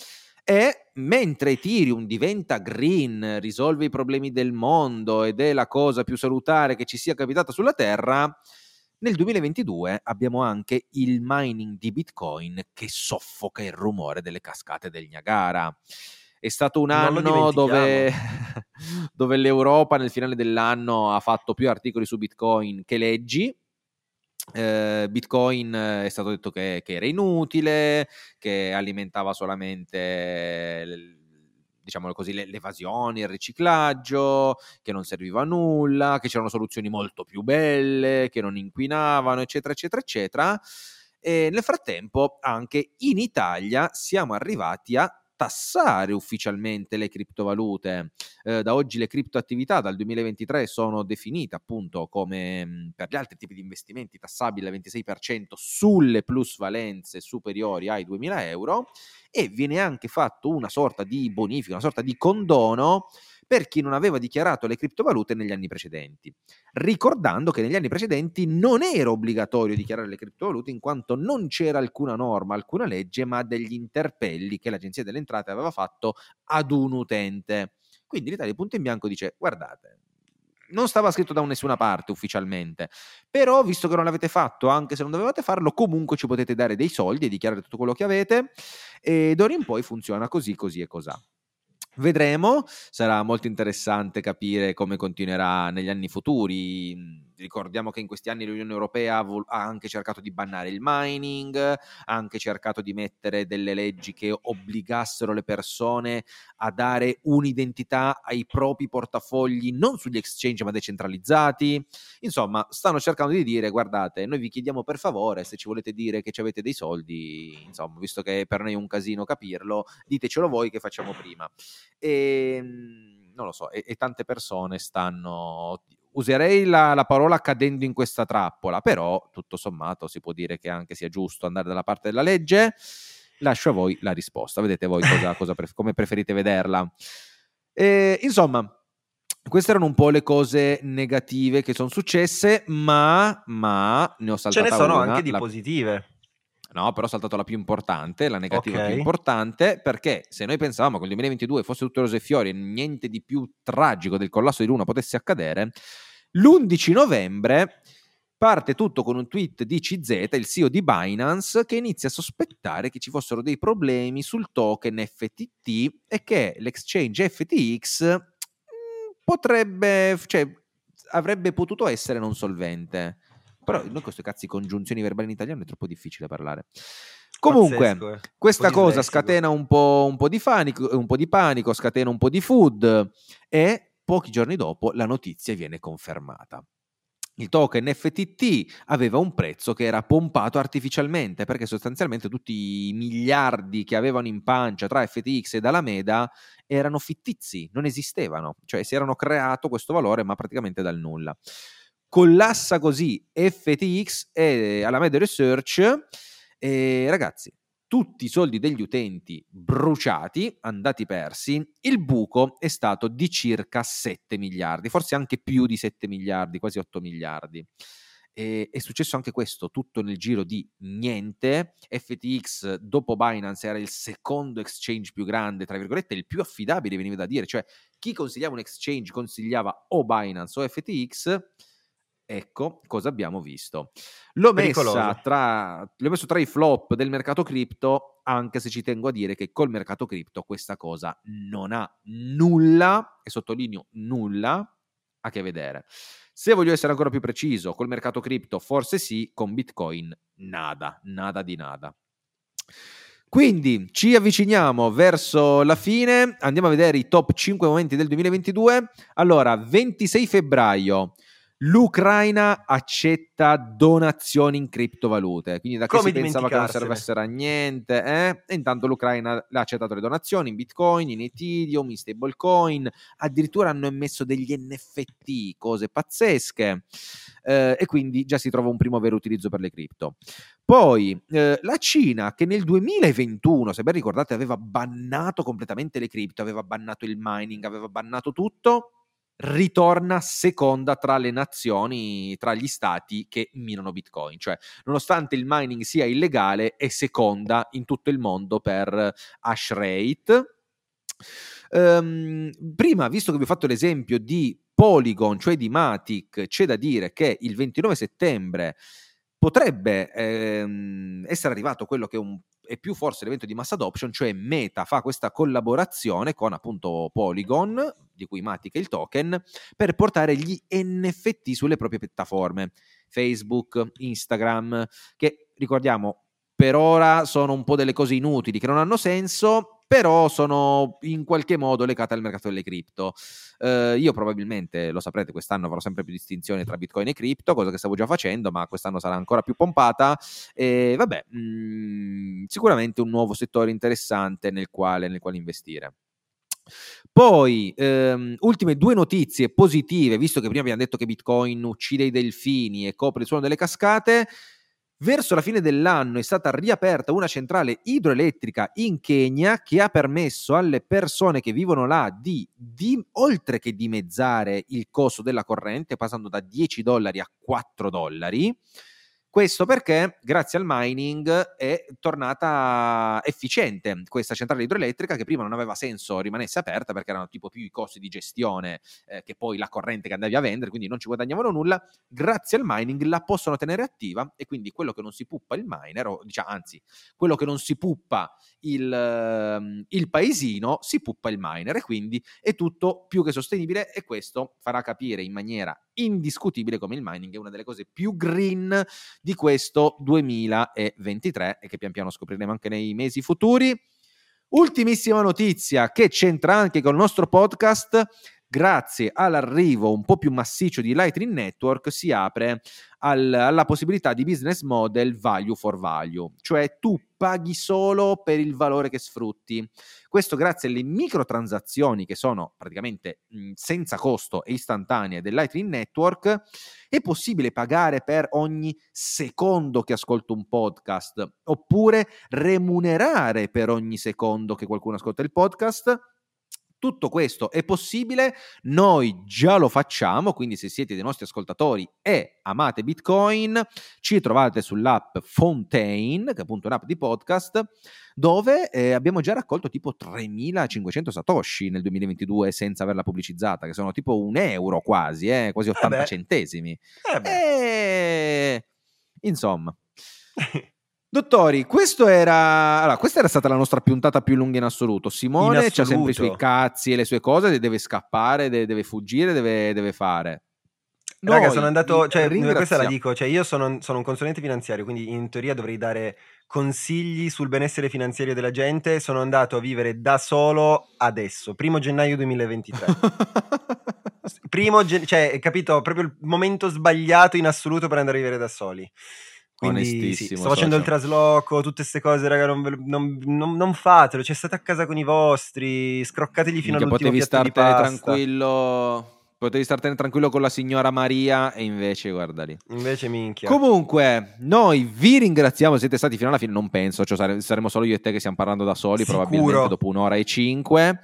E mentre Ethereum diventa green, risolve i problemi del mondo ed è la cosa più salutare che ci sia capitata sulla Terra, nel 2022 abbiamo anche il mining di Bitcoin che soffoca il rumore delle cascate del Niagara. È stato un anno dove, dove l'Europa nel finale dell'anno ha fatto più articoli su Bitcoin che leggi, eh, Bitcoin è stato detto che, che, era inutile, che alimentava solamente diciamo così, le, l'evasione, il riciclaggio, che non serviva a nulla, che c'erano soluzioni molto più belle, che non inquinavano, eccetera, eccetera, eccetera. E nel frattempo, anche in Italia siamo arrivati a tassare ufficialmente le criptovalute. Eh, da oggi le criptoattività dal 2023 sono definite appunto come mm, per gli altri tipi di investimenti tassabili al 26% sulle plusvalenze superiori ai 2000 euro e viene anche fatto una sorta di bonifica, una sorta di condono per chi non aveva dichiarato le criptovalute negli anni precedenti. Ricordando che negli anni precedenti non era obbligatorio dichiarare le criptovalute in quanto non c'era alcuna norma, alcuna legge, ma degli interpelli che l'Agenzia delle Entrate aveva fatto ad un utente. Quindi l'Italia punto in bianco dice guardate, non stava scritto da nessuna parte ufficialmente, però visto che non l'avete fatto, anche se non dovevate farlo, comunque ci potete dare dei soldi e dichiarare tutto quello che avete e d'ora in poi funziona così, così e così. Vedremo, sarà molto interessante capire come continuerà negli anni futuri. Ricordiamo che in questi anni l'Unione Europea ha anche cercato di bannare il mining, ha anche cercato di mettere delle leggi che obbligassero le persone a dare un'identità ai propri portafogli non sugli exchange ma decentralizzati. Insomma, stanno cercando di dire guardate, noi vi chiediamo per favore se ci volete dire che ci avete dei soldi, insomma, visto che per noi è un casino capirlo, ditecelo voi che facciamo prima. E ehm, non lo so, e, e tante persone stanno userei la, la, parola cadendo in questa trappola, però tutto sommato si può dire che anche sia giusto andare dalla parte della legge. Lascio a voi la risposta, vedete voi cosa, cosa pref- come preferite vederla. E, insomma, queste erano un po' le cose negative che sono successe, ma, ma ne ho saltate Ce ne sono una, anche di la... positive. No, però ho saltato la più importante, la negativa okay. più importante, perché se noi pensavamo che il 2022 fosse tutto rose e fiori e niente di più tragico del collasso di Luna potesse accadere, l'11 novembre parte tutto con un tweet di CZ, il CEO di Binance, che inizia a sospettare che ci fossero dei problemi sul token FTT e che l'exchange FTX mm, potrebbe, cioè, avrebbe potuto essere non solvente. Però noi queste cazzi congiunzioni verbali in italiano è troppo difficile parlare. Comunque, Pazzesco, eh. questa cosa scatena un po', un po', di panico, un po' di panico, scatena un po' di food e pochi giorni dopo la notizia viene confermata. Il token FTT aveva un prezzo che era pompato artificialmente perché sostanzialmente tutti i miliardi che avevano in pancia tra FTX ed Alameda erano fittizi, non esistevano, cioè si erano creato questo valore ma praticamente dal nulla collassa così FTX e Alameda Research e ragazzi tutti i soldi degli utenti bruciati, andati persi, il buco è stato di circa 7 miliardi, forse anche più di 7 miliardi, quasi 8 miliardi. E, è successo anche questo, tutto nel giro di niente. FTX dopo Binance era il secondo exchange più grande, tra virgolette, il più affidabile, veniva da dire, cioè chi consigliava un exchange consigliava o Binance o FTX Ecco cosa abbiamo visto. L'ho, tra, l'ho messo tra i flop del mercato cripto, anche se ci tengo a dire che col mercato cripto questa cosa non ha nulla, e sottolineo nulla, a che vedere. Se voglio essere ancora più preciso, col mercato cripto forse sì, con Bitcoin nada, nada di nada. Quindi ci avviciniamo verso la fine, andiamo a vedere i top 5 momenti del 2022. Allora, 26 febbraio, L'Ucraina accetta donazioni in criptovalute, quindi da che Come si pensava che non servessero a niente, eh? e intanto l'Ucraina ha accettato le donazioni in Bitcoin, in Ethereum, in stablecoin, addirittura hanno emesso degli NFT, cose pazzesche, eh, e quindi già si trova un primo vero utilizzo per le cripto. Poi eh, la Cina, che nel 2021, se ben ricordate, aveva bannato completamente le cripto, aveva bannato il mining, aveva bannato tutto ritorna seconda tra le nazioni, tra gli stati che minano Bitcoin. Cioè, nonostante il mining sia illegale, è seconda in tutto il mondo per hash rate. Um, prima, visto che vi ho fatto l'esempio di Polygon, cioè di Matic, c'è da dire che il 29 settembre potrebbe ehm, essere arrivato quello che è un è più forse l'evento di mass adoption, cioè Meta fa questa collaborazione con appunto Polygon, di cui Matic è il token, per portare gli NFT sulle proprie piattaforme, Facebook, Instagram, che ricordiamo per ora sono un po' delle cose inutili che non hanno senso, però sono in qualche modo legate al mercato delle cripto. Uh, io probabilmente, lo saprete, quest'anno avrò sempre più distinzione tra Bitcoin e cripto, cosa che stavo già facendo, ma quest'anno sarà ancora più pompata. E vabbè, mh, mm, sicuramente un nuovo settore interessante nel quale, nel quale investire. Poi, ehm, ultime due notizie positive, visto che prima abbiamo detto che Bitcoin uccide i delfini e copre il suono delle cascate. Verso la fine dell'anno è stata riaperta una centrale idroelettrica in Kenya che ha permesso alle persone che vivono là di, di, oltre che dimezzare il costo della corrente, passando da 10 dollari a 4 dollari. Questo perché grazie al mining è tornata efficiente questa centrale idroelettrica che prima non aveva senso rimanesse aperta perché erano tipo più i costi di gestione eh, che poi la corrente che andavi a vendere, quindi non ci guadagnavano nulla. Grazie al mining la possono tenere attiva e quindi quello che non si puppa il miner, o diciamo, anzi, quello che non si puppa il, uh, il paesino, si puppa il miner e quindi è tutto più che sostenibile e questo farà capire in maniera indiscutibile come il mining è una delle cose più green di questo 2023 e che pian piano scopriremo anche nei mesi futuri. Ultimissima notizia che c'entra anche con il nostro podcast grazie all'arrivo un po' più massiccio di Lightning Network, si apre al, alla possibilità di business model value for value, cioè tu paghi solo per il valore che sfrutti. Questo grazie alle microtransazioni che sono praticamente mh, senza costo e istantanee del Lightning Network, è possibile pagare per ogni secondo che ascolto un podcast oppure remunerare per ogni secondo che qualcuno ascolta il podcast tutto questo è possibile, noi già lo facciamo, quindi se siete dei nostri ascoltatori e amate Bitcoin, ci trovate sull'app Fontaine, che è appunto un'app di podcast, dove eh, abbiamo già raccolto tipo 3500 satoshi nel 2022 senza averla pubblicizzata, che sono tipo un euro quasi, eh, quasi 80 eh centesimi. Eh e... Eh, insomma. Dottori, era... allora, questa era stata la nostra puntata più lunga in assoluto. Simone ha sempre i suoi cazzi e le sue cose, deve scappare, deve, deve fuggire, deve, deve fare. Noi Raga, sono andato, cioè, questa la dico, cioè io sono, sono, un consulente finanziario, quindi in teoria dovrei dare consigli sul benessere finanziario della gente. Sono andato a vivere da solo adesso, primo gennaio 2023. primo, gen- cioè, capito, proprio il momento sbagliato in assoluto per andare a vivere da soli. Quindi sì, sto facendo il trasloco, tutte queste cose, raga, non, non, non, non fatelo, cioè state a casa con i vostri, scroccategli fino Minchia, all'ultimo potevi startene tranquillo Potevi startene tranquillo con la signora Maria e invece guarda lì. Invece minchia. Comunque, noi vi ringraziamo, siete stati fino alla fine, non penso, cioè saremo solo io e te che stiamo parlando da soli, Sicuro. probabilmente dopo un'ora e cinque.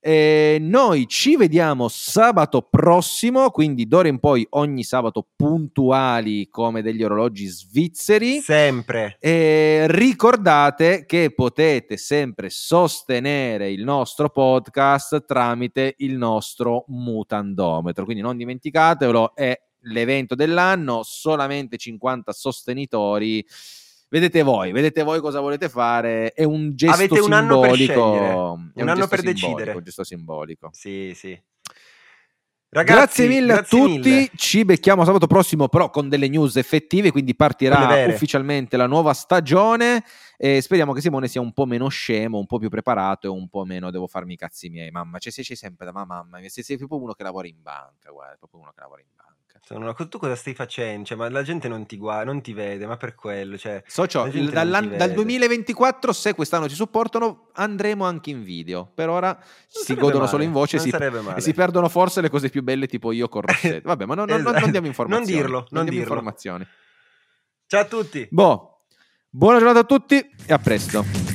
E noi ci vediamo sabato prossimo, quindi d'ora in poi ogni sabato puntuali come degli orologi svizzeri. Sempre. E ricordate che potete sempre sostenere il nostro podcast tramite il nostro mutandometro, quindi non dimenticatelo, è l'evento dell'anno, solamente 50 sostenitori vedete voi, vedete voi cosa volete fare. È un gesto Avete un anno per scegliere, un, un anno per decidere. Un gesto simbolico. Sì, sì. Ragazzi, grazie mille grazie a tutti. Mille. Ci becchiamo sabato prossimo, però con delle news effettive. Quindi partirà ufficialmente la nuova stagione. E speriamo che Simone sia un po' meno scemo, un po' più preparato e un po' meno devo farmi i cazzi miei. Mamma, cioè, sei, sei sempre da mamma, sei, sei proprio uno che lavora in banca. Guarda, proprio uno che lavora in banca. Sono tu cosa stai facendo? Cioè, ma la gente non ti guarda, non ti vede, ma per quello. Cioè, Socio, il, dal 2024, se quest'anno ci supportano, andremo anche in video. Per ora non si godono male, solo in voce si, e si perdono forse le cose più belle, tipo io con Rossetto. Vabbè, ma non, esatto. non, non diamo informazioni. Non dirlo, non, non dirlo. informazioni. Ciao a tutti. Boh, buona giornata a tutti e a presto.